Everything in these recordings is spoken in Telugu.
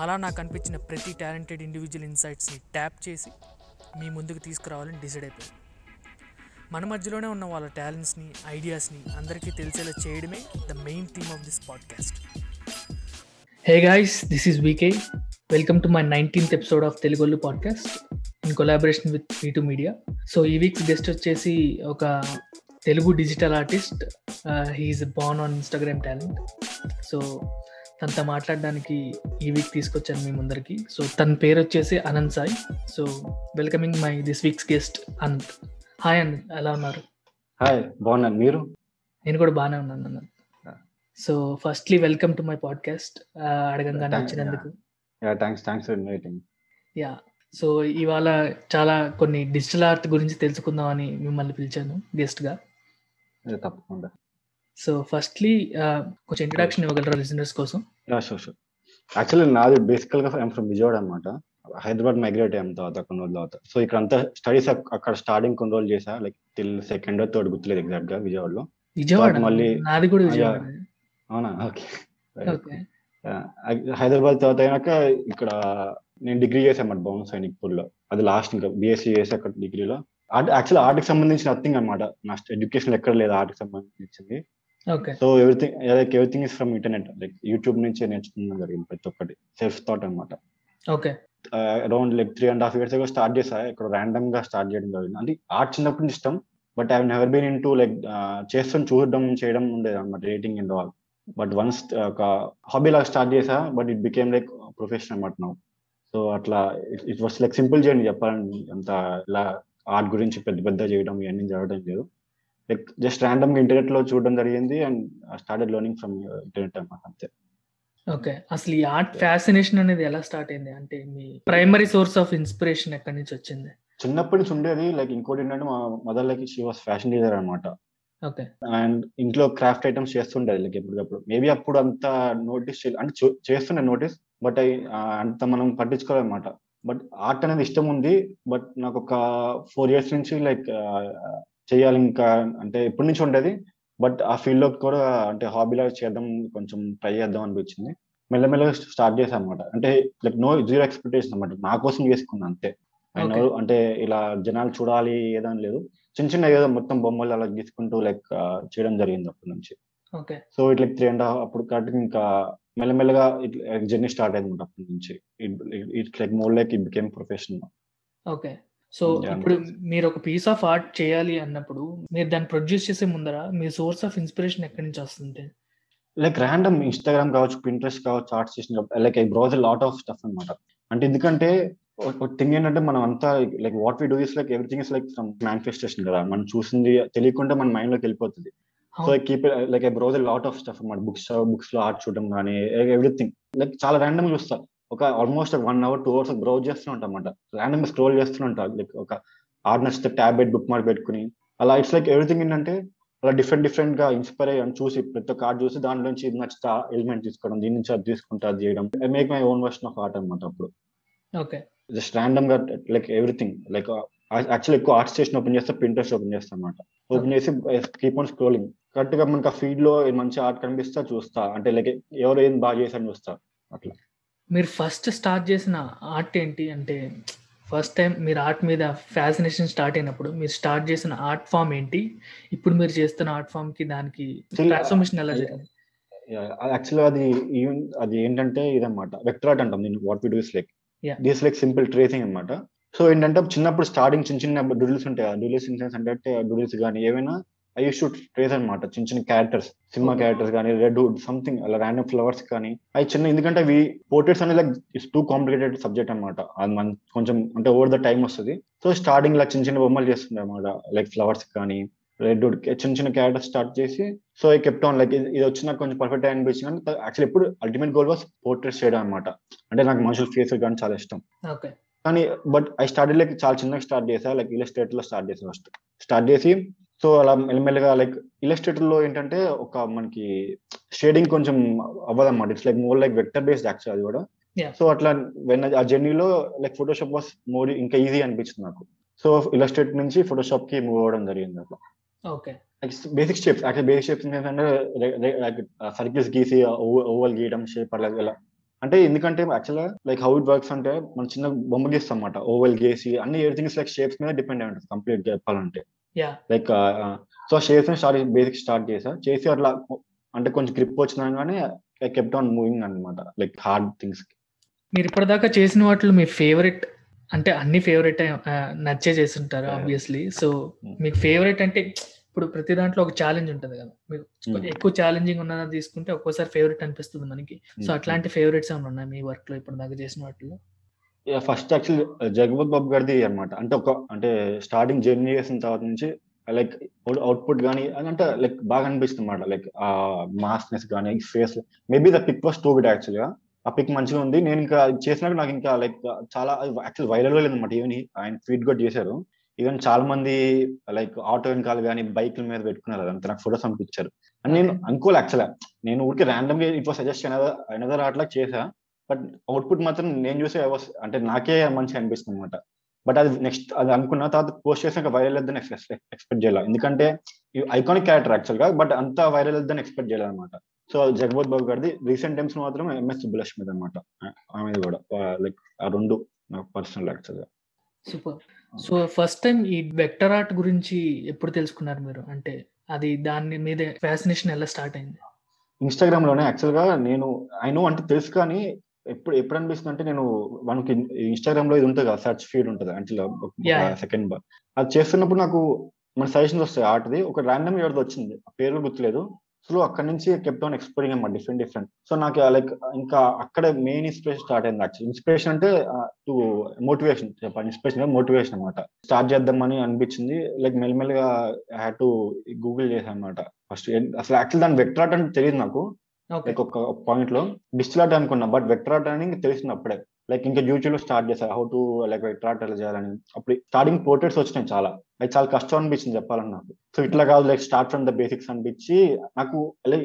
అలా నాకు అనిపించిన ప్రతి టాలెంటెడ్ ఇండివిజువల్ ఇన్సైట్స్ని ట్యాప్ చేసి మీ ముందుకు తీసుకురావాలని డిసైడ్ అయిపోయింది మన మధ్యలోనే ఉన్న వాళ్ళ టాలెంట్స్ని ఐడియాస్ని అందరికీ తెలిసేలా చేయడమే the main theme of this podcast. Hey guys this is VK. Welcome to my nineteenth episode of Telugollu podcast in collaboration with Me Too Media. So ఈ వీక్ గెస్ట్ వచ్చేసి ఒక Telugu digital artist. He is born on Instagram talent so తనతో మాట్లాడడానికి ఈ వీక్ తీసుకొచ్చాను మీ ముందరికి. సో తన పేరు వచ్చేసి Anant Sai. So welcoming my this week's guest Anant. Hi Anant. ఎలా ఉన్నారు? హాయ్ బాగున్నాను. మీరు? నేను కూడా బాగానే ఉన్నాను Anant. So firstly welcome to my podcast అడగంగానే వచ్చినందుకు. Yeah thanks thanks for inviting yeah so ఇవాళ చాలా కొన్ని డిజిటల్ ఆర్ట్ గురించి తెలుసుకుందామని మిమ్మల్ని పిలిచాను గెస్ట్గా తప్పకుండా. సో ఫస్ట్లీ కొంచెం ఇంట్రడక్షన్ ఇవ్వగలరా లిసనర్స్ కోసం? యా షూర్ షూర్ యాక్చువల్లీ నాది బేసికల్గా ఐమ్ ఫ్రమ్ విజయవాడ అనమాట హైదరాబాద్ మైగ్రేట్ అయిన తర్వాత కొన్ని రోజుల తర్వాత. సో ఇక్కడ అంతా స్టడీస్ అక్కడ స్టార్టింగ్ కొన్ని రోజులు చేసా లైక్ టిల్ సెకండ్ థర్డ్ గుర్తులేదు ఎగ్జాక్ట్గా విజయవాడలో. విజయవాడ మళ్ళీ- నాది కూడా. విజయవాడ. అవునా? ఓకే హైదరాబాద్ తర్వాత అయినాక ఇక్కడ నేను డిగ్రీ చేశాను అన్నమాట భవన్ సైనిక్పూర్లో అది లాస్ట్ ఇంకా బిఎస్సీ చేసి అక్కడ డిగ్రీలో. ఆర్ట్ యాక్చువల్ ఆర్ట్కి సంబంధించిన నథింగ్ అనమాట నా ఎడ్యుకేషన్ ఎక్కడ లేదు ఆర్ట్కి సంబంధించింది. So everything like everything is from internet like YouTube నుంచి నేర్చుకున్నాం జరిగింది ప్రతి ఒక్కటి సెల్ఫ్ థాట్ అనమాట okay around like three and half years ago start చేసా ఇక్కడ ర్యాండమ్గా స్టార్ట్ చేయడం జరిగింది. అంటే ఆర్ట్ చిన్నప్పటి నుంచి ఇష్టం but I never been into like చేస్తాం చూడడం చేయడం ఉండేది అనమాట rating and all but once ఒక హాబీ లాగా స్టార్ట్ చేసా but it became like profession అనమాట నౌ సో అట్లా it was like simple journey చెప్పాలని అంత ఇలా ఆర్ట్ గురించి పెద్ద పెద్ద చేయడం ఇవన్నీ జరగడం లేదు. లైక్ జస్ట్ ర్యాండమ్గా ఇంటర్నెట్లో చూడడం జరిగింది and started learning from internet అనమాట అంతే. ఓకే అసలు ఈ ఆర్ట్ ఫ్యాసినేషన్ అనేది ఎలా స్టార్ట్ అయింది? అంటే మీ ప్రైమరీ సోర్స్ ఆఫ్ ఇన్స్పిరేషన్ ఎక్కడి నుంచి వచ్చింది? చిన్నప్పటి నుంచి ఉండేది లైక్ ఇంకోటి ఏంటంటే మా mother like she was fashion designer అనమాట ఓకే అండ్ ఇంట్లో క్రాఫ్ట్ ఐటమ్స్ చేస్తుండేది లైక్ ఎప్పటికప్పుడు. మేబీ అప్పుడు అంత నోటీస్ అంటే చేస్తుండే నోటీస్ బట్ అంత మనం పట్టించుకోవాలన్నమాట బట్ ఆర్ట్ అనేది ఇష్టం ఉంది బట్ నాకు ఒక ఫోర్ ఇయర్స్ నుంచి లైక్ చేయాలి ఇంకా అంటే ఎప్పటి నుంచి ఉండేది బట్ ఆ ఫీల్డ్లో కూడా అంటే హాబీలా చేద్దాం కొంచెం ట్రై చేద్దాం అనిపించింది. మెల్లమెల్లగా స్టార్ట్ చేశాను అనమాట అంటే లైక్ నో జీరో ఎక్స్పెక్టేషన్ అనమాట నా కోసం చేసుకున్నా అంతే. అంటే ఇలా జనాలు చూడాలి ఏదని లేదు. చిన్న చిన్న ఏదో మొత్తం బొమ్మలు అలా గీసుకుంటూ లైక్ చేయడం జరిగింది అప్పటి నుంచి. So it like three and half అప్పుడు కరెక్ట్ ఇంకా మెల్లమెల్లగా జర్నీ స్టార్ట్ అయింది అప్పటి నుంచి. It like more like it became profession okay so Yeah. ఇప్పుడు మీరు ఒక పీస్ ఆఫ్ ఆర్ట్ చేయాలి అన్నప్పుడు మీరు దాన్ని ప్రొడ్యూస్ చేసే ముందర మీ సోర్స్ ఆఫ్ ఇన్స్పిరేషన్ ఎక్కడి నుంచి వస్తుంది లైక్ ర్యాండమ్ ఇన్స్టాగ్రామ్ కావచ్చు పింట్రెస్ట్ కావచ్చు ఆర్ట్స్ చేసిన like I browse lot of stuff అనమాట అంటే ఎందుకంటే థింగ్ ఏంటంటే మనం అంతా like what we do is like everything is like from manifestation కదా. మనం చూసింది తెలియకుండా మన మైండ్లోకి వెళ్ళిపోతుంది. So I keep like I browse lot of stuff అన్నమాట. బుక్స్ బుక్స్లో ఆర్ట్ చూడడం కానీ ఎవ్రీథింగ్ లైక్ చాలా ర్యాండమ్ చూస్తా. ఒక almost one hour two hours browse చేస్తూ ఉంటాం అన్నమాట. ర్యాండమ్ స్క్రోల్ చేస్తూ ఉంటా. లైక్ ఒక ఆర్ట్ నచ్చితే ట్యాబ్ పెట్టి బుక్ మార్క్ పెట్టుకుని. అలా ఇట్స్ లైక్ ఎవ్రీథింగ్ ఏంటంటే అలా డిఫరెంట్ డిఫరెంట్గా ఇన్స్పైర్ అయ్యి చూసి ప్రతి ఒక్క ఆర్ట్ చూసి దాంట్లో నుంచి ఇది నచ్చితే ఎలిమెంట్ తీసుకోవడం దీని నుంచి అది తీసుకుంటా అది చేయడం. I make my own version of art అనమాట అప్పుడు. ఓకే జస్ట్ ర్యాండమ్గా లైక్ ఎవ్రీథింగ్ లైక్ యాక్చువల్ ఎక్కువ ఆర్ట్ స్టేషన్ ఓపెన్ చేస్తే ప్రింటర్స్ ఓపెన్ చేస్తా అనమాట ఓపెన్ చేసి కీప్ ఆన్ స్క్రోలింగ్ కరెక్ట్గా మనకి ఆ ఫీడ్లో మంచి ఆర్ట్ కనిపిస్తా చూస్తా. అంటే లైక్ ఎవరు ఏం బాగా చేశారని చూస్తా. అట్లా. మీరు ఫస్ట్ స్టార్ట్ చేసిన ఆర్ట్ ఏంటి అంటే ఫస్ట్ టైం మీరు ఆర్ట్ మీద ఫ్యాసినేషన్ స్టార్ట్ అయినప్పుడు మీరు స్టార్ట్ చేసిన ఆర్ట్ ఫామ్ ఏంటి? ఇప్పుడు మీరు చేస్తున్న ఆర్ట్ ఫామ్కి దానికి ట్రాన్స్ఫర్మేషన్ ఎలా జరిగింది? యాక్చువల్ అది ఈవెన్ అది ఏంటంటే ఇదన్నమాట. వెక్టర్ ఆర్ట్ అంటాం నేను what we do is like. This like simple tracing అన్నమాట. సో ఏంటంటే చిన్నప్పుడు స్టార్టింగ్ చిన్న చిన్న డూడిల్స్ ఉంటాయి డూడిల్స్ ఇన్సెన్స్ అంటే డూడిల్స్ కానీ ఏమైనా ఐ యూస్ టు ట్రేస్ అనమాట చిన్న చిన్న క్యారెక్టర్స్ సినిమా. క్యారెక్టర్స్ కానీ రెడ్ వుడ్ సంథింగ్ అలా ర్యాండమ్ ఫ్లవర్స్ కానీ. అవి చిన్న ఎందుకంటే అవి పోర్ట్రేట్స్ అనేది like it's too complicated subject అనమాట అది మన కొంచెం అంటే ఓవర్ ద టైం వస్తుంది. సో స్టార్టింగ్ ఇలా చిన్న చిన్న బొమ్మలు చేస్తుండే అనమాట లైక్ ఫ్లవర్స్ కానీ రెడ్ చిన్న చిన్న క్యారెక్టర్ స్టార్ట్ చేసి so I kept on like ఇది వచ్చిన కొంచెం పర్ఫెక్ట్ అనిపించింది కానీ యాక్చువల్లీ ఎప్పుడు అల్టిమేట్ గోల్ వాస్ పోర్ట్రేట్ చేయడం అనమాట అంటే నాకు మనుషుల ఫేస్ కానీ చాలా ఇష్టం. కానీ బట్ ఐ స్టార్ట్ లైక్ చాలా చిన్నగా స్టార్ట్ చేసా లైక్ ఇలస్ట్రేటర్లో స్టార్ట్ చేసా ఫస్ట్ స్టార్ట్ చేసి సో అలా మెల్లమెల్లగా లైక్ ఇలస్ట్రేటర్లో ఏంటంటే ఒక మనకి షేడింగ్ కొంచెం అవ్వదన్నమాట. It's like more like vector based actual అది కూడా. సో అట్లా వెన్ ఆ జర్నీలో లైక్ ఫోటోషాప్ వాస్ మోర్ ఇంకా ఈజీ అనిపించింది నాకు. సో ఇలస్ట్రేట్ నుంచి ఫోటోషాప్కి మూవ్ అవ్వడం జరిగింది అట్లా. Okay basic shapes actual basic shapes ఏంటంటే సర్కిల్స్ గీసి ఓవల్ గీయడం షేప్ అలా ఇలా. అంటే ఎందుకంటే యాక్చువల్గా లైక్ హౌ ఇట్ వర్క్స్ అంటే మనం చిన్న బొమ్మ గీస్తాం అన్నమాట. ఓవల్ గీసి అన్ని ఎవ్రీథింగ్ లైక్ షేప్స్ మీద డిపెండ్ అయి ఉంటుంది కంప్లీట్ చెప్పాలంటే. Like so shapes start basic start చేసా చేసి అట్లా అంటే కొంచెం గ్రిప్ వచ్చినా కానీ ఐ కెప్ట్ ఆన్ మూవింగ్ అనమాట లైక్ హార్డ్ థింగ్స్ మీరు ఇప్పటిదాకా చేసిన వాటిలో మీ ఫేవరెట్ అంటే అన్ని ఫేవరెట్ నచ్చే చేస్తుంటారు. Obviously so Mm. మీకు ఫేవరెట్ అంటే ఇప్పుడు ప్రతి దాంట్లో ఒక ఛాలెంజ్ ఉంటుంది కదా. మీకు Mm. ఎక్కువ ఛాలెంజింగ్ ఉన్నది తీసుకుంటే ఒక్కోసారి ఫేవరెట్ అనిపిస్తుంది మనకి. సో అట్లాంటి ఫేవరెట్స్ ఏమైనా ఉన్నాయి మీ వర్క్లో ఇప్పుడు దాకా చేసిన వాటిలో ఫస్ట్ యాక్చువల్లీ జగపత్ బాబు గారిది అనమాట అంటే ఒక అంటే స్టార్టింగ్ జర్నీ చేసిన తర్వాత నుంచి లైక్ అవుట్పుట్ కానీ అంటే లైక్ బాగా అనిపిస్తుంది అనమాట లైక్ ఆ మాస్నెస్ కానీ face maybe the pic was too bit యాక్చువల్గా. ఆ పిక్ మంచిగా ఉంది. నేను ఇంకా చేసినాక నాకు ఇంకా లైక్ చాలా యాక్చువల్ వైరల్ లేదు అనమాట ఈవెన్ ఆయన ట్వీట్ కూడా చేశారు. ఈవెన్ చాలా మంది లైక్ ఆటో వెనకాల కానీ బైక్ల మీద పెట్టుకున్నారు అదంతా నాకు ఫోటోస్ పంపించారు. అని నేను అనుకోలే యాక్చువల్ నేను ఊరికి ర్యాండమ్గా ఇట్ వాస్ సజెస్ట్ అనదర్ అట్లా చేసా బట్ అవుట్పుట్ మాత్రం నేను చూసి అంటే నాకే మంచిగా అనిపిస్తుంది అనమాట బట్ అది నెక్స్ట్ అది అనుకున్న తర్వాత పోస్ట్ చేసాక వైరల్ వద్దని ఎక్స్పెక్ట్ చేయాలి. ఎందుకంటే ఐకానిక్ క్యారెక్టర్ యాక్చువల్గా బట్ అంత వైరల్ వద్దని ఎక్స్పెక్ట్ చేయాలి అనమాట సో జగబోత్ బాబు గారిది రీసెంట్ టైమ్స్ మాత్రం ఎంఎస్ సుబ్బలక్ష్మి అనమాట ఆమెది కూడా. లైక్ ఆ రెండు నాకు పర్సనల్ యాక్చువల్గా. సూపర్. సో ఫస్ట్ టైం ఈ వెక్టర్ ఆర్ట్ గురించి ఎప్పుడు తెలుసుకున్నారు మీరు? అంటే అది దాని మీద ఫ్యాసినేషన్ ఎలా స్టార్ట్ అయింది? ఇన్స్టాగ్రామ్లోనే యాక్చువల్గా నేను ఐ నో అంటే తెలుసు కానీ ఎప్పుడు ఎప్పుడు అనిపిస్తుంది అంటే నేను మనకి ఇన్స్టాగ్రామ్లో ఇది ఉంటుంది కదా సర్చ్ ఫీడ్ ఉంటుంది అంటే. సెకండ్ బార్ అది చేస్తున్నప్పుడు నాకు మన సజెషన్స్ వస్తాయి ఆటది. ఒక ర్యాండమ్ ఎవరిది వచ్చింది ఆ పేరు గుర్తులేదు. సో అక్కడ నుంచి కెప్ట్ ఆన్ ఎక్స్ప్లోరింగ్ అన్నమాట డిఫరెంట్ డిఫరెంట్ సో నాకు లైక్ ఇంకా అక్కడ మెయిన్ ఇన్స్పిరేషన్ స్టార్ట్ అయింది యాక్చువల్ ఇన్స్పిరేషన్ అంటే టు మోటివేషన్ చెప్పాలి. ఇన్స్పిరేషన్ మోటివేషన్ అనమాట స్టార్ట్ చేద్దామని అనిపించింది. లైక్ మెల్లమెల్లగా హ్యాడ్ టు గూగుల్ చేశాను అనమాట ఫస్ట్ అసలు యాక్చువల్ దాని వెక్టరాట్ అంటే తెలియదు నాకు. లైక్ ఒక పాయింట్లో డిజిటల్ ఆర్ట్ అనుకున్నా బట్ వెక్టర్ ఆర్ట్ అని తెలిసింది అప్పుడే. లైక్ ఇంకా యూట్యూబ్లో స్టార్ట్ చేశారు how to like vector art ఎలా చేయాలని. అప్పుడు స్టార్టింగ్ పోర్ట్రేట్స్ వచ్చినాయి చాలా. అది చాలా కష్టం అనిపించింది చెప్పాలని నాకు. సో ఇట్లా కాదు like start from the basics అనిపించి నాకు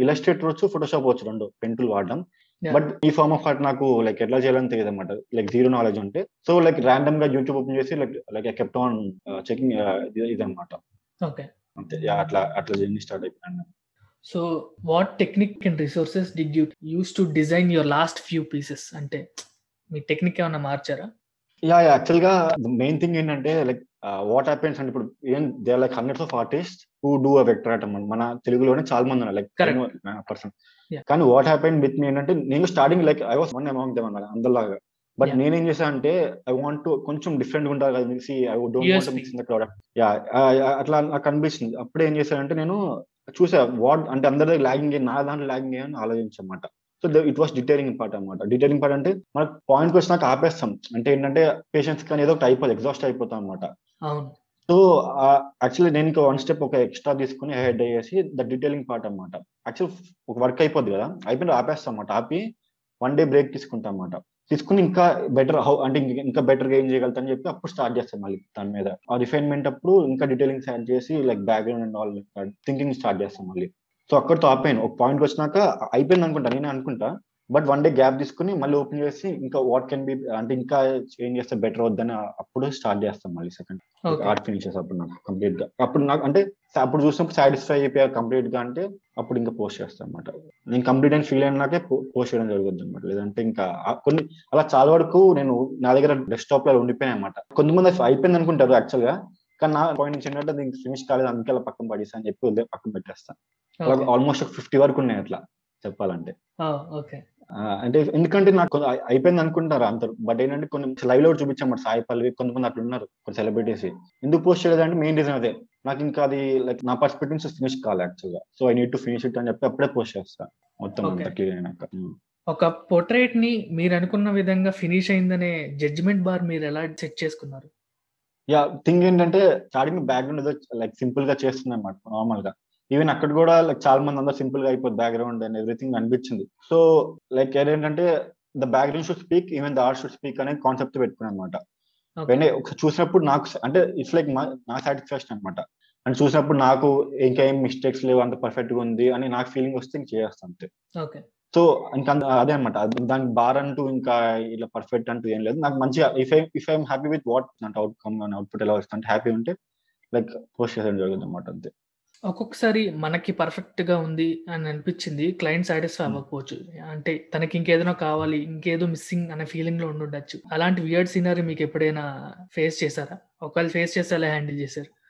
ఇలస్ట్రేటర్ వచ్చు ఫోటోషాప్ వచ్చు రెండు పెంటులు వాడడం. బట్ ఈ ఫార్మ్ ఆఫ్ ఆర్ట్ నాకు లైక్ ఎట్లా చేయాలని తెలియదు అనమాట లైక్ జీరో నాలెడ్జ్ ఉంటే. సో లైక్ ర్యాండమ్గా యూట్యూబ్ ఓపెన్ చేసి like like I kept on checking ఇది అనమాట అంతే. అట్లా అట్లా జర్నీ స్టార్ట్ అయిపోయాను so what technique and resources did you use to design your last few pieces అంటే మీ టెక్నిక్ ఏమైనా మార్చారా యా యాక్చువల్గా మెయిన్ థింగ్ ఏంటంటే లైక్ వాట్ హ్యాపెన్స్ అంటే ఇప్పుడు ఏం they like hundreds of artist who do a vector art మన తెలుగులోనే చాలా మంది ఉన్నారు లైక్. Person Yeah. కానీ వాట్ హ్యాపెన్ విత్ మీ ఏంటంటే నేను starting like I was one among them అన్నమాట అందరిలాగా బట్. నేనేం చేశా అంటే ఐ వాంట్ టు కొంచెం డిఫరెంట్ ఉంటారు కదా mixie I don't want. Mix in the crowd yeah అట్లా నాకు అనిపిస్తుంది అప్పుడు ఏం చేశానంటే నేను చూసా వాట్ అంటే అందరి దగ్గర లాగింగ్ నా దాంట్లో లాగింగ్ అని ఆలోచించమాట. So it was detailing part అనమాట డిటైలింగ్ పార్ట్ అంటే మనకు పాయింట్ వచ్చినాక ఆపేస్తాం. అంటే ఏంటంటే పేషెన్స్ కానీ ఏదో ఒకటి అయిపోతుంది ఎగ్జాస్ట్ అయిపోతాం అనమాట సో యాక్చువల్లీ నేను ఇంకా వన్ స్టెప్ ఒక ఎక్స్ట్రా తీసుకుని హెడ్ అయ్యేసి ద డీటెయిలింగ్ పార్ట్ అనమాట యాక్చువల్ ఒక వర్క్ అయిపోద్ది కదా. అయిపోయిన ఆపేస్తాం అనమాట ఆపి వన్ డే బ్రేక్ తీసుకుంటాం అనమాట తీసుకుని ఇంకా బెటర్ హౌ అంటే ఇంకా బెటర్గా ఏం చేయగలుగుతాను చెప్పి అప్పుడు స్టార్ట్ చేస్తాను మళ్ళీ దాని మీద. ఆ రిఫైన్మెంట్ అప్పుడు ఇంకా డీటెయిలింగ్స్ యాడ్ చేసి like background and all thinking start చేస్తాను మళ్ళీ. సో అక్కడితో ఆపాను ఒక పాయింట్ వచ్చినాక అయిపోయింది అనుకుంటా నేను అనుకుంటా. బట్ వన్ డే గ్యాప్ తీసుకుని మళ్ళీ ఓపెన్ చేసి ఇంకా వాట్ కెన్ బి అంటే ఇంకా చేంజ్ చేస్తే బెటర్ వద్దని అప్పుడు స్టార్ట్ చేస్తాం మళ్ళీ సెకండ్ ఆర్ట్ ఫినిషెస్ అప్పుడు నాకు కంప్లీట్గా. అప్పుడు నాకు అంటే అప్పుడు చూసినప్పుడు సాటిస్ఫై అయిపోయా కంప్లీట్గా అంటే అప్పుడు ఇంకా పోస్ట్ చేస్తాను అనమాట నేను కంప్లీట్ అని ఫీల్ అయినాకే పోస్ట్ చేయడం జరుగుతుంది అనమాట లేదంటే ఇంకా కొన్ని అలా చాలా వరకు నేను నా దగ్గర డెస్క్టాప్లో ఉండిపోయాయి అనమాట కొంతమంది అయిపోయింది అనుకుంటారు యాక్చువల్గా కానీ నా పాయింట్ నుంచి ఏంటంటే దీనికి ఫినిష్ కాలేదు అందుకే అలా పక్కన పడేసా అని చెప్పి పక్కన పెట్టేస్తాను ఆల్మోస్ట్ ఒక ఫిఫ్టీ వరకు ఉన్నాయి అట్లా చెప్పాలంటే. ఓకే ఆ, అంటే ఎందుకంటే నాకు అయిపోయింది అనుకుంటారు అందరు. బట్ ఏంటంటే కొన్ని లైవ్లో చూపించాం సాయి పల్లవి కొంతమంది అట్లా ఉన్నారు కొన్ని సెలబ్రిటీస్ ఎందుకు పోస్ట్ చేయలేదంటే మెయిన్ రీజన్ అదే. నాకు ఇంకా అది లైక్ నా పర్స్పెక్టివ్ నుంచి ఫినిష్ కావాలి యాక్చువల్గా. So I need to finish it అని చెప్పి అప్పుడే పోస్ట్ చేస్తాను మొత్తం అంతా Okay. క్లియర్ అయినాక. ఉమ్. ఒక పోర్ట్రేట్ని మీరు అనుకున్న విధంగా ఫినిష్ అయిందనే జడ్జిమెంట్ బార్ మీరు ఎలా సెట్ చేసుకున్నారు? యా థింగ్ ఏంటంటే స్టార్టింగ్ బ్యాక్గ్రౌండ్ ఏదో లైక్ సింపుల్గా చేస్తున్నాయి అన్నమాట నార్మల్గా. ఈవెన్ అక్కడ కూడా లైక్ చాలా మంది అందరూ సింపుల్గా అయిపోతుంది బ్యాక్గ్రౌండ్ అండ్ ఎవ్రీథింగ్ అనిపించింది. సో లైక్ ఏంటంటే the background should speak even the art should speak అనే కాన్సెప్ట్ పెట్టుకున్నాను అనమాట. వెంటనే ఒకసారి చూసినప్పుడు నాకు అంటే ఇట్స్ లైక్ నా సాటిస్ఫాక్షన్ అనమాట అండ్ చూసినప్పుడు నాకు ఇంకా ఏం మిస్టేక్స్ లేవు అంత పర్ఫెక్ట్గా ఉంది అని నాకు ఫీలింగ్ వస్తే ఇంక చేస్తాను అంతే. సో ఇంకా అంద- అనమాట దానికి బార్ అంటూ ఇంకా ఇలా పర్ఫెక్ట్ అంటూ ఏం లేదు. నాకు మంచిగా if I if I'm happy with what అంటే అవుట్కమ్ అవుట్పుట్ ఎలా వస్తుంది హ్యాపీ ఉంటే లైక్ పోస్ట్ చేసేది జరుగుతుంది అనమాట అంతే. ఒక్కొక్కసారి మనకి పర్ఫెక్ట్గా ఉంది అని అనిపించింది. Client satisfy Hmm. అవ్వకపోవచ్చు. అంటే తనకి ఇంకేదైనా కావాలి ఇంకేదో మిస్సింగ్ అనే ఫీలింగ్లో ఉండుండొచ్చు. అలాంటి వియర్డ్ సీనరీ మీకు ఎప్పుడైనా ఫేస్ చేశారా? ఒకవేళ ఫేస్ చేస్తే ఎలా హ్యాండిల్ చేశారు?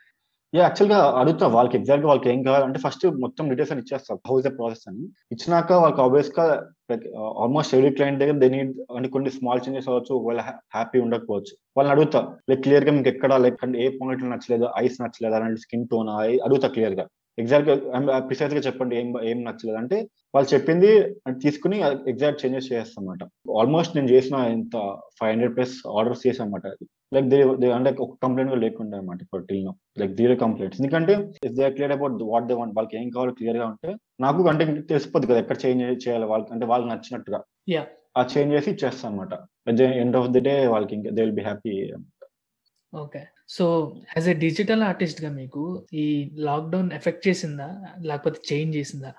యా యాక్చువల్గా అడుగుతా వాళ్ళకి ఎగ్జాక్ట్గా వాళ్ళకి ఏం కావాలంటే ఫస్ట్ మొత్తం డీటెయిల్స్ అని ఇచ్చేస్తారు. హౌస్ ద ప్రాసెస్ అని. ఇచ్చినాక వాళ్ళకి ఆబ్వియస్గా ఆల్మోస్ట్ ఎవ్రీ క్లయింట్ దగ్గర దే నీడ్ అంటే కొన్ని స్మాల్ చేంజెస్ అవ్వచ్చు వాళ్ళ హ్యాపీ ఉండకపోవచ్చు. వాళ్ళని అడుగుతా లైక్ క్లియర్గా మీకు ఎక్కడ లైక్ అంటే ఏ పాయింట్ నచ్చలేదు ఐస్ నచ్చలేదు అలాంటి స్కిన్ టోన్ అడుగుతా క్లియర్గా. ఎగ్జాక్ట్గా ప్రిసైజ్ uh, గా చెప్పండి ఏం ఏం నచ్చలేదు అంటే వాళ్ళు చెప్పింది తీసుకుని ఎగ్జాక్ట్ చేంజెస్ చేస్తాం అనమాట ఆల్మోస్ట్ నేను చేసిన ఇంత ఫైవ్ హండ్రెడ్ ప్లస్ ఆర్డర్స్ చేసాను అనమాట లైక్ దే అంటే ఒక కంప్లైంట్ కూడా లేకుండా అనమాట ఇప్పుడు టీల్ లైక్ జీరో కంప్లైంట్స్ ఎందుకంటే if they clear about what they want వాళ్ళకి ఏం కావాలో క్లియర్గా ఉంటే నాకు అంటే తెలిసిపోద్ది కదా ఎక్కడ చేంజ్ చేయాలి వాళ్ళకి అంటే వాళ్ళకి నచ్చినట్టుగా. ఆ చేంజ్ చేసి ఇచ్చేస్తాను అనమాట ఎండ్ ఆఫ్ ది డే వాళ్ళకి ఇంకా they will be happy okay so as a digital ఆర్టిస్ట్గా మీకు ఈ లాక్డౌన్ ఎఫెక్ట్ చేసిందా? లేకపోతే చేంజ్ చేసిందా?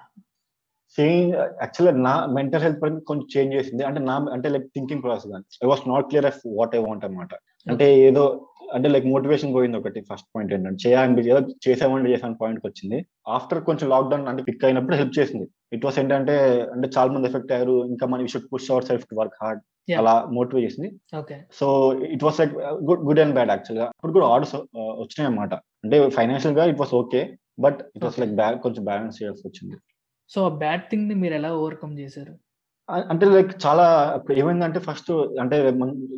చేంజ్ యాక్చువల్గా నా మెంటల్ హెల్త్ పరంగా కొంచెం చేంజ్ చేసింది. అంటే నా అంటే like thinking process I was not clear of what I want అనమాట అంటే ఏదో అంటే లైక్ మోటివేషన్ పోయింది ఒకటి ఫస్ట్ పాయింట్ ఏంటంటే చేయాలని ఏదో చేసామంటే చేసాను పాయింట్ వచ్చింది. ఆఫ్టర్ కొంచెం లాక్డౌన్ అంటే పిక్ అయినప్పుడు హెల్ప్ చేసింది. ఇట్ వాస్ ఏంటంటే అంటే చాలా మంది ఎఫెక్ట్ అయ్యారు. ఇంకా మనం should push our self to work hard. అలా మోటివేట్ చేసింది. Okay so it was like good good and bad యాక్చువల్గా అప్పుడు కూడా ఆర్డర్స్ వచ్చినాయి అనమాట అంటే ఫైనాన్షియల్గా it was okay but it was. Like bad కొంచెం బ్యాలెన్స్ చేయాల్సి వచ్చింది. సో ఆ బ్యాడ్ థింగ్ని మీరు ఎలా ఓవర్కమ్ చేశారు? అంటే లైక్ చాలా ఇప్పుడు ఏమైందంటే ఫస్ట్ అంటే